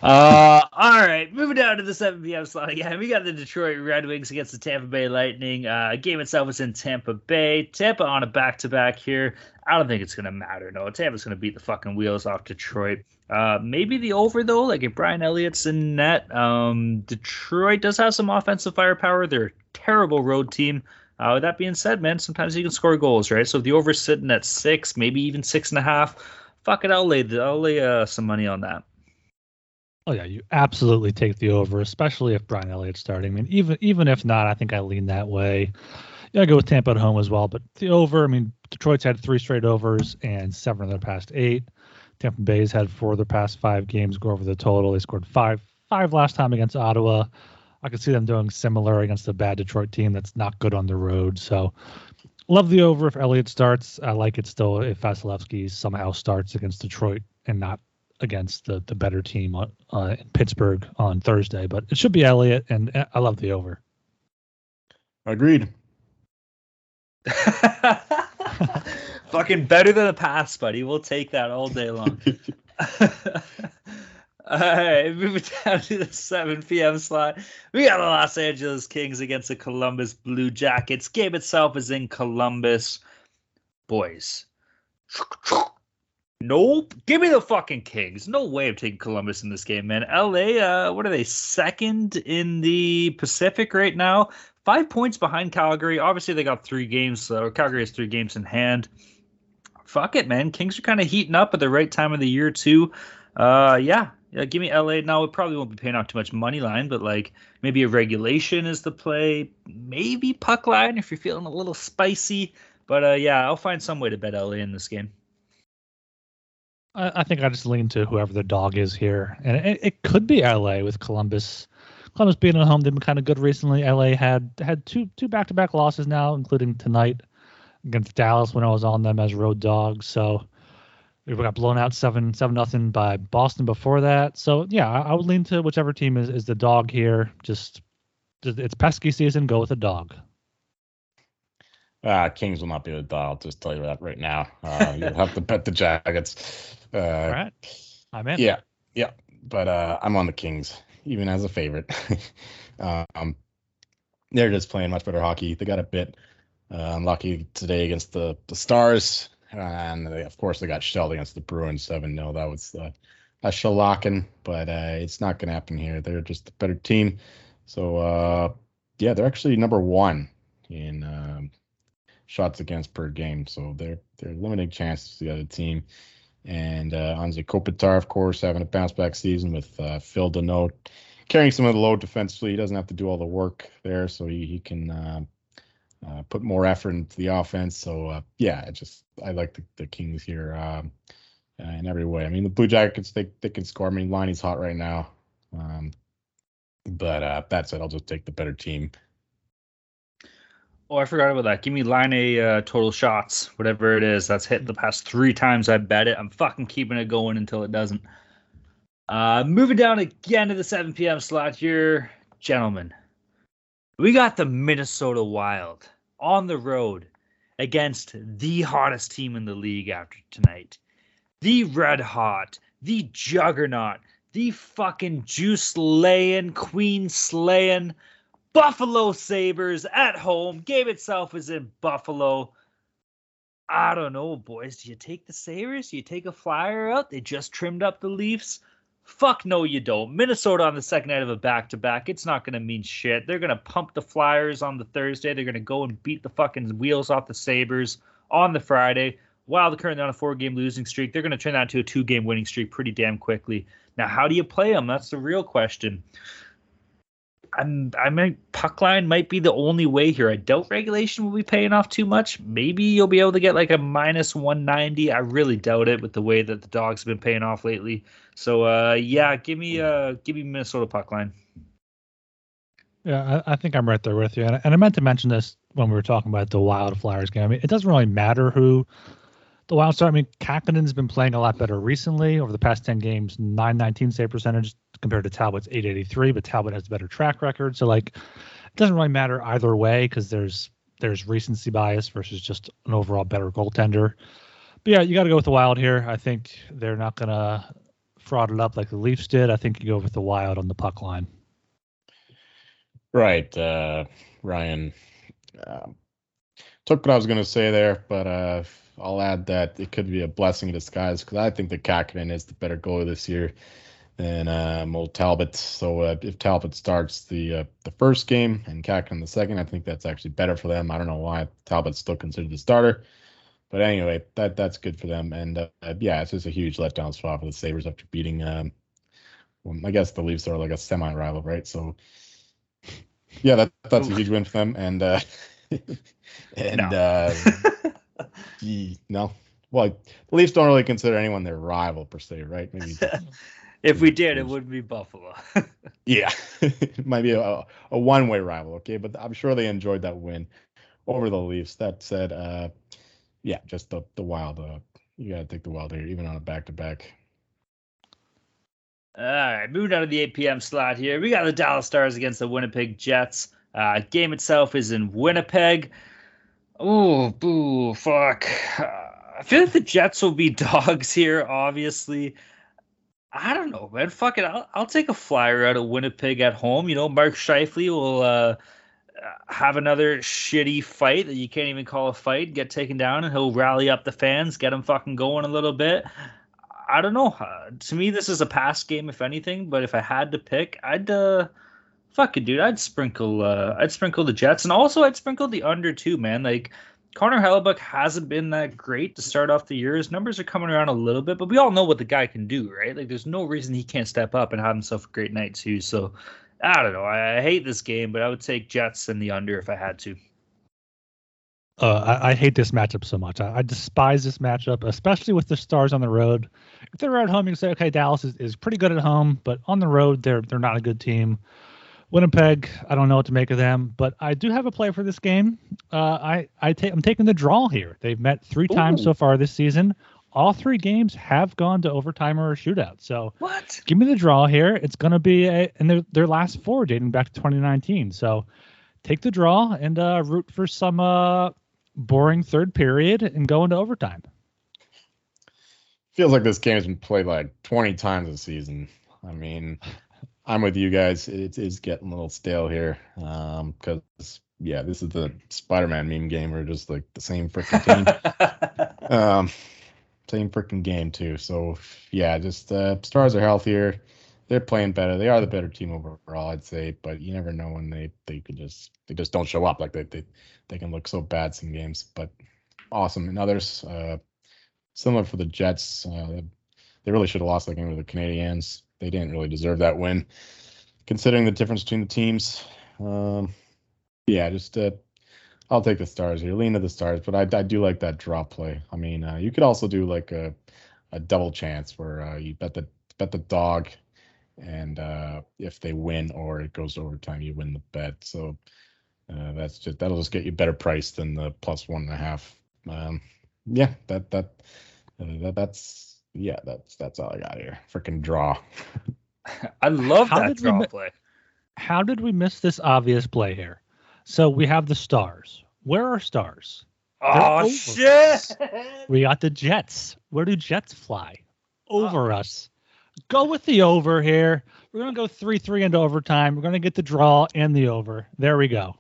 Uh, all right, moving down to the 7 p.m. slot again. We got the Detroit Red Wings against the Tampa Bay Lightning. Uh, game itself was in Tampa Bay. Tampa on a back-to-back here. I don't think it's gonna matter. No, Tampa's gonna beat the fucking wheels off Detroit. Uh, maybe the over though. Like if Brian Elliott's in net, um, Detroit does have some offensive firepower. They're a terrible road team. Uh, with that being said, man, sometimes you can score goals, right? So if the over's sitting at six, maybe even six and a half, fuck it, I'll lay I'll lay uh, some money on that. Oh yeah, you absolutely take the over, especially if Brian Elliott's starting. I mean, even even if not, I think I lean that way. Yeah, I go with Tampa at home as well, but the over. I mean, Detroit's had three straight overs and seven of their past eight. Tampa Bay's had four of their past five games go over the total. They scored five five last time against Ottawa. I could see them doing similar against a bad Detroit team that's not good on the road. So love the over if Elliott starts. I like it still if Vasilevskiy somehow starts against Detroit and not against the, the better team uh, in Pittsburgh on Thursday. But it should be Elliott, and uh, I love the over. Agreed. Fucking better than a pass, buddy. We'll take that all day long. All right, moving down to the 7 p.m. slot. We got the Los Angeles Kings against the Columbus Blue Jackets. Game itself is in Columbus. Boys. Nope. Give me the fucking Kings. No way of taking Columbus in this game, man. LA, uh, what are they? Second in the Pacific right now. Five points behind Calgary. Obviously, they got three games. So Calgary has three games in hand. Fuck it, man. Kings are kind of heating up at the right time of the year, too. Uh, yeah, yeah, give me LA. Now it probably won't be paying out too much money line, but like maybe a regulation is the play. Maybe puck line if you're feeling a little spicy. But uh, yeah, I'll find some way to bet LA in this game. I, I think I just lean to whoever the dog is here, and it, it could be LA with Columbus. Columbus being at home, they've been kind of good recently. LA had had two two back to back losses now, including tonight against Dallas when I was on them as road dogs. So we got blown out seven seven nothing by Boston before that. So yeah, I, I, would lean to whichever team is, is the dog here. Just it's pesky season. Go with the dog. Uh, Kings will not be the dog. I'll just tell you that right now. Uh, you'll have to bet the Jackets. Uh, All right, I'm in. Yeah, yeah, but uh, I'm on the Kings even as a favorite. um, they're just playing much better hockey. They got a bit uh, unlucky today against the the Stars and they, of course they got shelled against the Bruins seven 0 That was uh, a shellacking, but uh, it's not going to happen here. They're just a better team. So uh, yeah, they're actually number one in um, shots against per game. So they're they're limiting chances to the other team. And uh, Anze Kopitar, of course, having a bounce back season with uh, Phil Danault carrying some of the load defensively. He doesn't have to do all the work there, so he, he can uh, put more effort into the offense. So uh, yeah, I just I like the, the Kings here um, uh, in every way. I mean, the Blue Jackets they they can score. I mean, Laine's hot right now, um, but uh, that said, I'll just take the better team. Oh, I forgot about that. Give me Laine a uh, total shots, whatever it is. That's hit the past three times I bet it. I'm fucking keeping it going until it doesn't. Uh, moving down again to the 7 p.m. slot here, gentlemen. We got the Minnesota Wild on the road against the hottest team in the league after tonight. The red hot, the juggernaut, the fucking juice laying, queen slaying Buffalo Sabres at home. Game itself is in Buffalo. I don't know, boys. Do you take the Sabres? Do you take a flyer out? They just trimmed up the Leafs. Fuck no, you don't. Minnesota on the second night of a back to back. It's not going to mean shit. They're going to pump the Flyers on the Thursday. They're going to go and beat the fucking wheels off the Sabres on the Friday. While they're currently on a four game losing streak, they're going to turn that into a two game winning streak pretty damn quickly. Now, how do you play them? That's the real question. I'm, I might puck line might be the only way here. I doubt regulation will be paying off too much. Maybe you'll be able to get like a minus 190. I really doubt it with the way that the dogs have been paying off lately. So uh, yeah, give me uh, give me Minnesota puck line. Yeah, I, I, think I'm right there with you. And, and I meant to mention this when we were talking about the Wild Flyers game. I mean, it doesn't really matter who the Wild start. I mean, Kahkonen's been playing a lot better recently over the past 10 games, 919 save percentage compared to Talbot's 883, but Talbot has a better track record. So like it doesn't really matter either way because there's there's recency bias versus just an overall better goaltender. But yeah, you got to go with the Wild here. I think they're not gonna fraud it up like the Leafs did, I think you go with the Wild on the puck line. Right, uh, Ryan. Um, took what I was going to say there, but uh, I'll add that it could be a blessing in disguise because I think that Kahkonen is the better goalie this year than um, old Talbot. So uh, if Talbot starts the uh, the first game and Kahkonen the second, I think that's actually better for them. I don't know why Talbot's still considered the starter, but anyway, that that's good for them. And uh, yeah, it's just a huge letdown spot for the Sabres after beating. Um, well, I guess the Leafs are like a semi rival, right? So yeah, that that's a huge win for them. And uh, and No. no. Well, the Leafs don't really consider anyone their rival per se, right? Maybe. if we did, it would be Buffalo. yeah, it might be a, a one-way rival. Okay, but I'm sure they enjoyed that win over the Leafs. That said, uh, yeah, just the the Wild. Uh, you gotta take the Wild here, even on a back-to-back. All right, moving on to the 8 p.m. slot here. We got the Dallas Stars against the Winnipeg Jets. Uh, game itself is in Winnipeg. Oh, boo, fuck. I feel like the Jets will be dogs here, obviously. I don't know, man. Fuck it. I'll, I'll take a flyer out of Winnipeg at home. You know, Mark Scheifele will uh, have another shitty fight that you can't even call a fight, get taken down, and he'll rally up the fans, get them fucking going a little bit. I don't know. Uh, to me, this is a pass game, if anything. But if I had to pick, I'd uh, fuck it, dude. I'd sprinkle. Uh, I'd sprinkle the Jets, and also I'd sprinkle the under too, man. Like Connor Hellebuyck hasn't been that great to start off the year. His numbers are coming around a little bit, but we all know what the guy can do, right? Like there's no reason he can't step up and have himself a great night too. So I don't know. I, I hate this game, but I would take Jets and the under if I had to. Uh, I, I hate this matchup so much. I, I despise this matchup, especially with the Stars on the road. If they're at home, you can say, okay, Dallas is, is pretty good at home, but on the road, they're they're not a good team. Winnipeg, I don't know what to make of them, but I do have a play for this game. Uh, I I take I'm taking the draw here. They've met three times so far this season. All three games have gone to overtime or a shootout. So What? give me the draw here. It's going to be a, and their their last four dating back to 2019. So take the draw and uh, root for some uh, boring third period and go into overtime. Feels like this game has been played like 20 times a season. I mean, I'm with you guys. It is getting a little stale here. Um, because yeah, this is the Spider-Man meme game. We're just like the same freaking team. um, same freaking game too. So yeah, just uh, stars are healthier. They're playing better. They are the better team overall, I'd say. But you never know when they they could just they just don't show up. Like they they they can look so bad some games, but awesome in others. Uh, similar for the Jets. Uh, they really should have lost that game to the Canadians. They didn't really deserve that win, considering the difference between the teams. Um, yeah, just uh, I'll take the stars here. Lean to the stars, but I, I do like that draw play. I mean, uh, you could also do like a, a double chance where uh, you bet the bet the dog, and uh, if they win or it goes overtime, you win the bet. So uh, that's just that'll just get you better price than the plus one and a half. Um, yeah, that that, uh, that that's yeah, that's that's all I got here. Freaking draw. I love How that did we draw mi- play. How did we miss this obvious play here? So we have the stars. Where are stars? Oh over shit! We got the Jets. Where do Jets fly? Over uh. us. Go with the over here. We're gonna go three three into overtime. We're gonna get the draw and the over. There we go.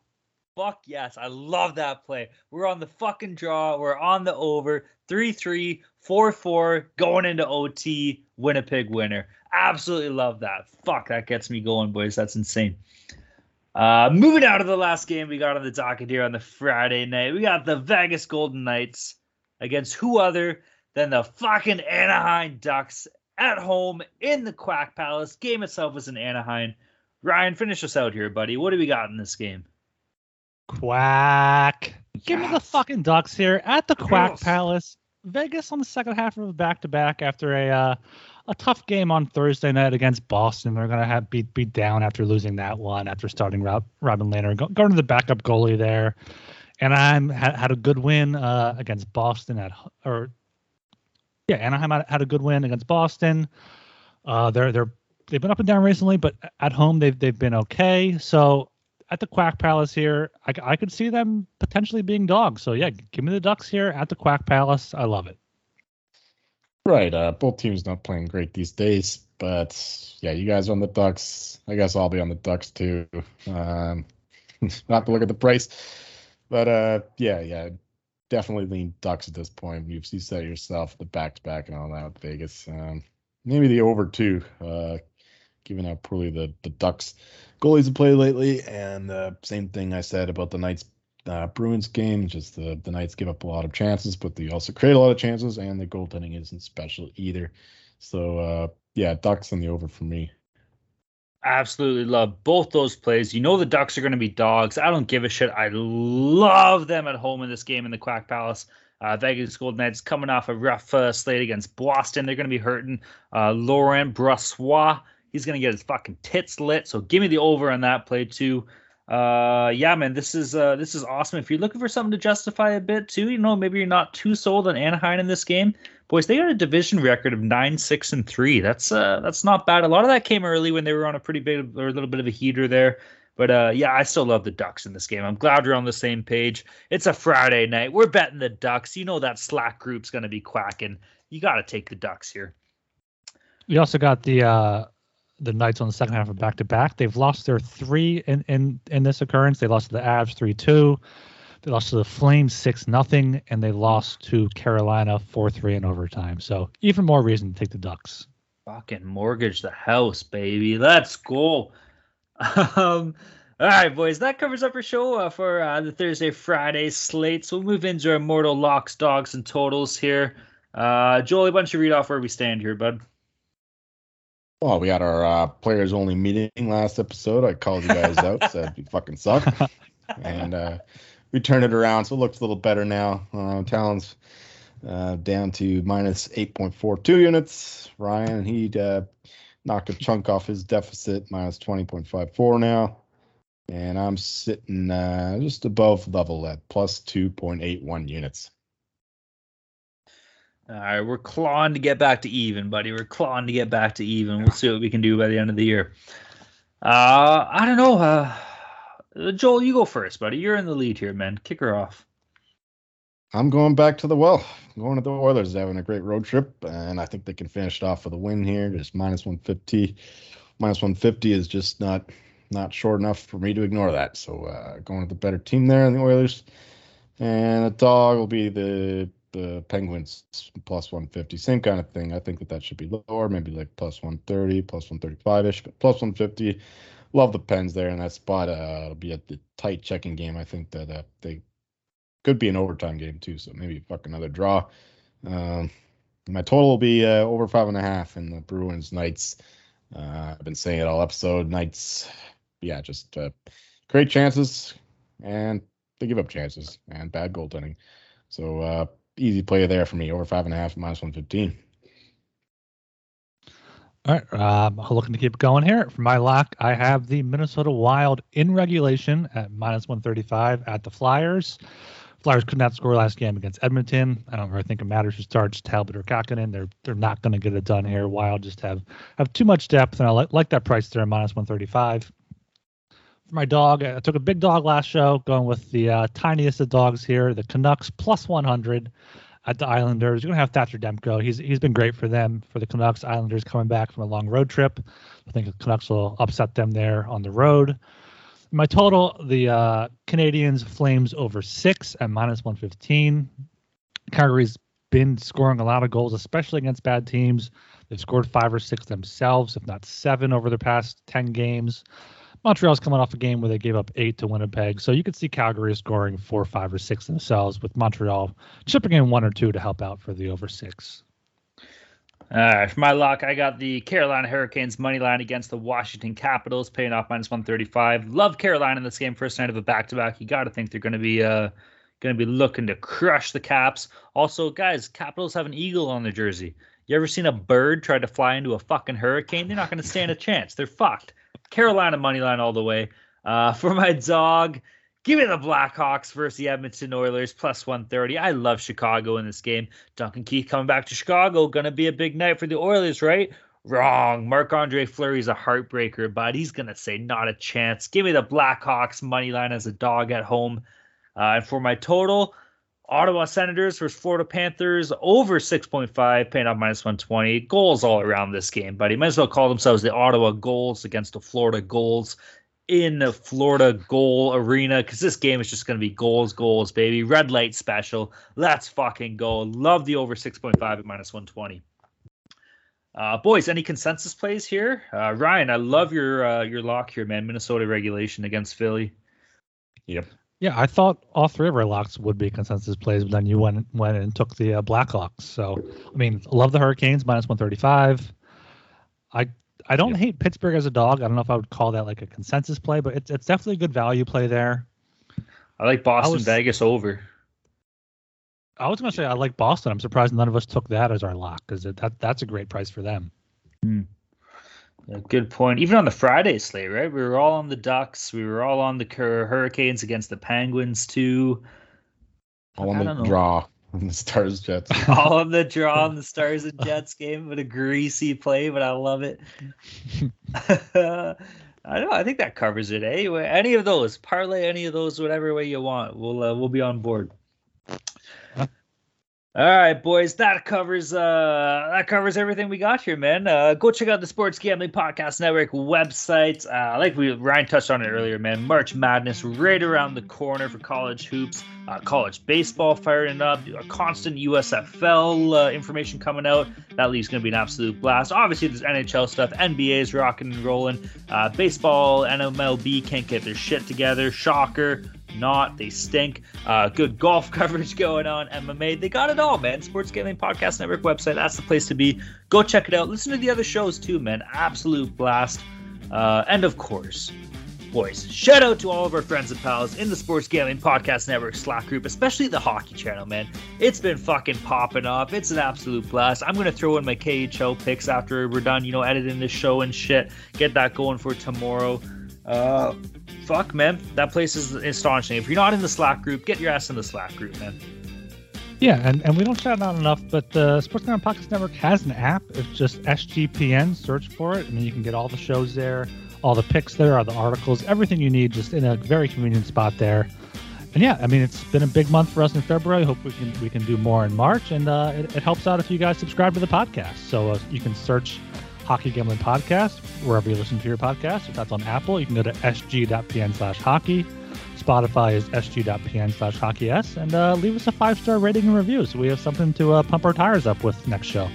Fuck yes, I love that play. We're on the fucking draw. We're on the over. 3 3, 4 4, going into OT. Winnipeg winner. Absolutely love that. Fuck, that gets me going, boys. That's insane. Uh, moving out of the last game we got on the docket here on the Friday night, we got the Vegas Golden Knights against who other than the fucking Anaheim Ducks at home in the Quack Palace. Game itself was in Anaheim. Ryan, finish us out here, buddy. What do we got in this game? Quack. Give me the fucking Ducks here at the Quack Palace. Vegas on the second half of a back to back after a uh, a tough game on Thursday night against Boston. They're gonna have beat beat down after losing that one after starting Rob, Robin Lehner, go, going to the backup goalie there. And I'm had, had a good win uh, against Boston at h- or yeah, Anaheim had, had a good win against Boston. Uh, they're they're they've been up and down recently, but at home they've they've been okay. So at the Quack Palace here, I, I could see them potentially being dogs. So yeah, give me the Ducks here at the Quack Palace. I love it. Right. Uh, both teams not playing great these days, but yeah, you guys on the Ducks. I guess I'll be on the Ducks too. Um, not to look at the price, but uh, yeah, yeah, definitely lean Ducks at this point. You've you said yourself, the back to back and all that with Vegas. Um, maybe the over two, uh, given how poorly the the Ducks goalies have played lately, and uh, same thing I said about the Knights uh, Bruins game. Just the the Knights give up a lot of chances, but they also create a lot of chances, and the goaltending isn't special either. So uh, yeah, Ducks on the over for me. Absolutely love both those plays. You know the Ducks are going to be dogs. I don't give a shit. I love them at home in this game in the Quack Palace. Uh, Vegas Golden Knights coming off a rough uh, slate against Boston. They're going to be hurting. Uh, Laurent Brossoit, he's going to get his fucking tits lit. So give me the over on that play too. Uh yeah man this is uh this is awesome. If you're looking for something to justify a bit too you know maybe you're not too sold on anaheim in this game. Boys they got a division record of nine six and three. That's uh that's not bad. A lot of that came early when they were on a pretty big or a little bit of a heater there. But uh yeah i still love the ducks in this game. I'm glad we're on the same page. It's a friday night. We're betting the ducks. You know that slack group's gonna be quacking. You gotta take the ducks here. We also got the uh the Knights on the second half of back to back. They've lost their three in, in in this occurrence. They lost to the Avs three two. They lost to the Flames six nothing, and they lost to Carolina four three in overtime. So even more reason to take the Ducks. Fucking mortgage the house, baby. Let's go. Um, all right, boys. That covers up our show uh, for uh, the Thursday Friday slate. So we'll move into our mortal locks, dogs, and totals here. Uh, Joel, why don't you read off where we stand here, bud? Well, we had our uh, players only meeting last episode. I called you guys out, said you fucking suck, and uh, we turned it around, so it looks a little better now. Uh, Talon's uh, down to minus 8.42 units. Ryan, he uh, knocked a chunk off his deficit, minus 20.54 now. And I'm sitting uh, just above level at plus 2.81 units. All right, we're clawing to get back to even, buddy. We're clawing to get back to even. We'll see what we can do by the end of the year. Uh, I don't know. Uh, Joel, you go first, buddy. You're in the lead here, man. Kick her off. I'm going back to the well. I'm going to the Oilers. They're having a great road trip, and I think they can finish it off with a win here. Just minus 150. Minus 150 is just not not short enough for me to ignore that. So uh, going with the better team there in the Oilers. And the dog will be the the Penguins plus 150, same kind of thing. I think that that should be lower, maybe like plus 130, plus 135 ish, but plus 150. Love the Pens there in that spot. Uh, it'll be a tight checking game. I think that uh, they could be an overtime game too, so maybe fuck another draw. Um, my total will be uh, over five and a half in the Bruins Knights. Uh, I've been saying it all episode. Knights, yeah, just uh, great chances, and they give up chances and bad goaltending. So uh, easy play there for me. Over five and a half, minus 115. All right, um, looking to keep going here. For my lock, I have the Minnesota Wild in regulation at minus 135 at the Flyers. Flyers could not score last game against Edmonton. I don't really think it matters who starts Talbot or Kahkonen. They're they're not going to get it done here. Wild just have have too much depth, and I like, like that price there, minus 135. For my dog, I took a big dog last show, going with the uh, tiniest of dogs here, the Canucks plus 100 at the Islanders. You're gonna have Thatcher Demko. He's he's been great for them for the Canucks. Islanders coming back from a long road trip. I think the Canucks will upset them there on the road. My total, the uh, Canadiens Flames over six at minus 115. Calgary's been scoring a lot of goals, especially against bad teams. They've scored five or six themselves, if not seven, over the past 10 games. Montreal's coming off a game where they gave up eight to Winnipeg, so you could see Calgary scoring four, five, or six themselves, with Montreal chipping in one or two to help out for the over six. All right, for my lock, I got the Carolina Hurricanes money line against the Washington Capitals, paying off minus 135. Love Carolina in this game, first night of a back to back. You got to think they're going to be uh going to be looking to crush the Caps. Also, guys, Capitals have an eagle on their jersey. You ever seen a bird try to fly into a fucking hurricane? They're not going to stand a chance. They're fucked. Carolina money line all the way. Uh, for my dog, give me the Blackhawks versus the Edmonton Oilers plus 130. I love Chicago in this game. Duncan Keith coming back to Chicago, gonna be a big night for the Oilers, right? Wrong. Marc Andre Fleury's a heartbreaker, but he's gonna say not a chance. Give me the Blackhawks money line as a dog at home. Uh, and for my total, Ottawa Senators versus Florida Panthers over 6.5, paying off minus 120. Goals all around this game, buddy. Might as well call themselves the Ottawa Goals against the Florida Goals in the Florida Goal Arena because this game is just going to be goals, goals, baby. Red light special. Let's fucking go. Love the over 6.5 at minus 120. Uh, boys, any consensus plays here? Uh, Ryan, I love your uh, your lock here, man. Minnesota regulation against Philly. Yep. Yeah, I thought all three of our locks would be consensus plays, but then you went went and took the uh, Blackhawks. So, I mean, love the Hurricanes minus 135. I I don't Yep. hate Pittsburgh as a dog. I don't know if I would call that like a consensus play, but it's it's definitely a good value play there. I like Boston was- Vegas over. I was going to say I like Boston. I'm surprised none of us took that as our lock because that that's a great price for them. Yeah, good point. Even on the Friday slate, right? We were all on the Ducks. We were all on the Hurricanes against the Penguins too. All I on the know. draw on the Stars Jets. all of the draw on the Stars and Jets game, but a greasy play, but I love it. I don't know. I think that covers it. Anyway, Any of those, parlay any of those, whatever way you want. We'll uh, we'll be on board. All right, boys. That covers uh that covers everything we got here, man. Uh, go check out the Sports Gambling Podcast Network website. Uh, like we Ryan touched on it earlier, man. March Madness right around the corner for college hoops, uh, college baseball firing up, a constant USFL uh, information coming out. That league's going to be an absolute blast. Obviously, there's NHL stuff. NBA's rocking and rolling. Uh, baseball, NMLB can't get their shit together. Shocker. Not. They stink. Uh, good golf coverage going on. MMA. They got it all, man. Sports Gambling Podcast Network website. That's the place to be. Go check it out. Listen to the other shows too, man. Absolute blast. Uh, and of course, boys, shout out to all of our friends and pals in the Sports Gambling Podcast Network Slack group, especially the hockey channel, man. It's been fucking popping off. It's an absolute blast. I'm gonna throw in my KHL picks after we're done, you know, editing this show and shit. Get that going for tomorrow. Uh, fuck, man, that place is astonishing. If you're not in the Slack group, get your ass in the Slack group, man. Yeah, and, and we don't shout out enough, but the Sports Gambling Podcast Network has an app. It's just SGPN. Search for it, and then you can get all the shows there, all the picks there, all the articles, everything you need, just in a very convenient spot there. And yeah, I mean, it's been a big month for us in February. Hope we can we can do more in March, and uh, it, it helps out if you guys subscribe to the podcast. So uh, you can search Hockey Gambling Podcast wherever you listen to your podcast. If that's on Apple, you can go to sg.pn slash hockey. Spotify is sg.pn slash hockey s, and uh, leave us a five star rating and review so we have something to uh, pump our tires up with next show.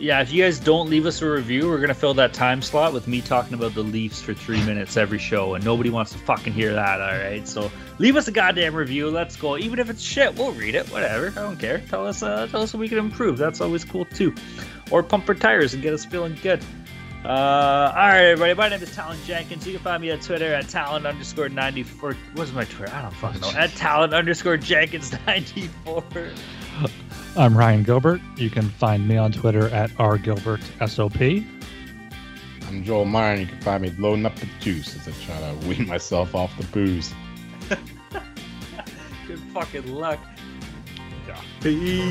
Yeah, if you guys don't leave us a review, we're gonna fill that time slot with me talking about the Leafs for three minutes every show, and nobody wants to fucking hear that. All right, so leave us a goddamn review. Let's go. Even if it's shit, we'll read it. Whatever. I don't care. Tell us. Uh, tell us what we can improve. That's always cool too. Or pump our tires and get us feeling good. Uh, all right, everybody. My name is Talon Jenkins. You can find me on Twitter at Talon underscore ninety four. What's my Twitter? I don't fucking know. At Talon underscore Jenkins ninety four. I'm Ryan Gilbert. You can find me on Twitter at rgilbertsop. I'm Joel Meyer, and you can find me blowing up the juice as I try to wean myself off the booze. Good fucking luck. Yeah. Peace.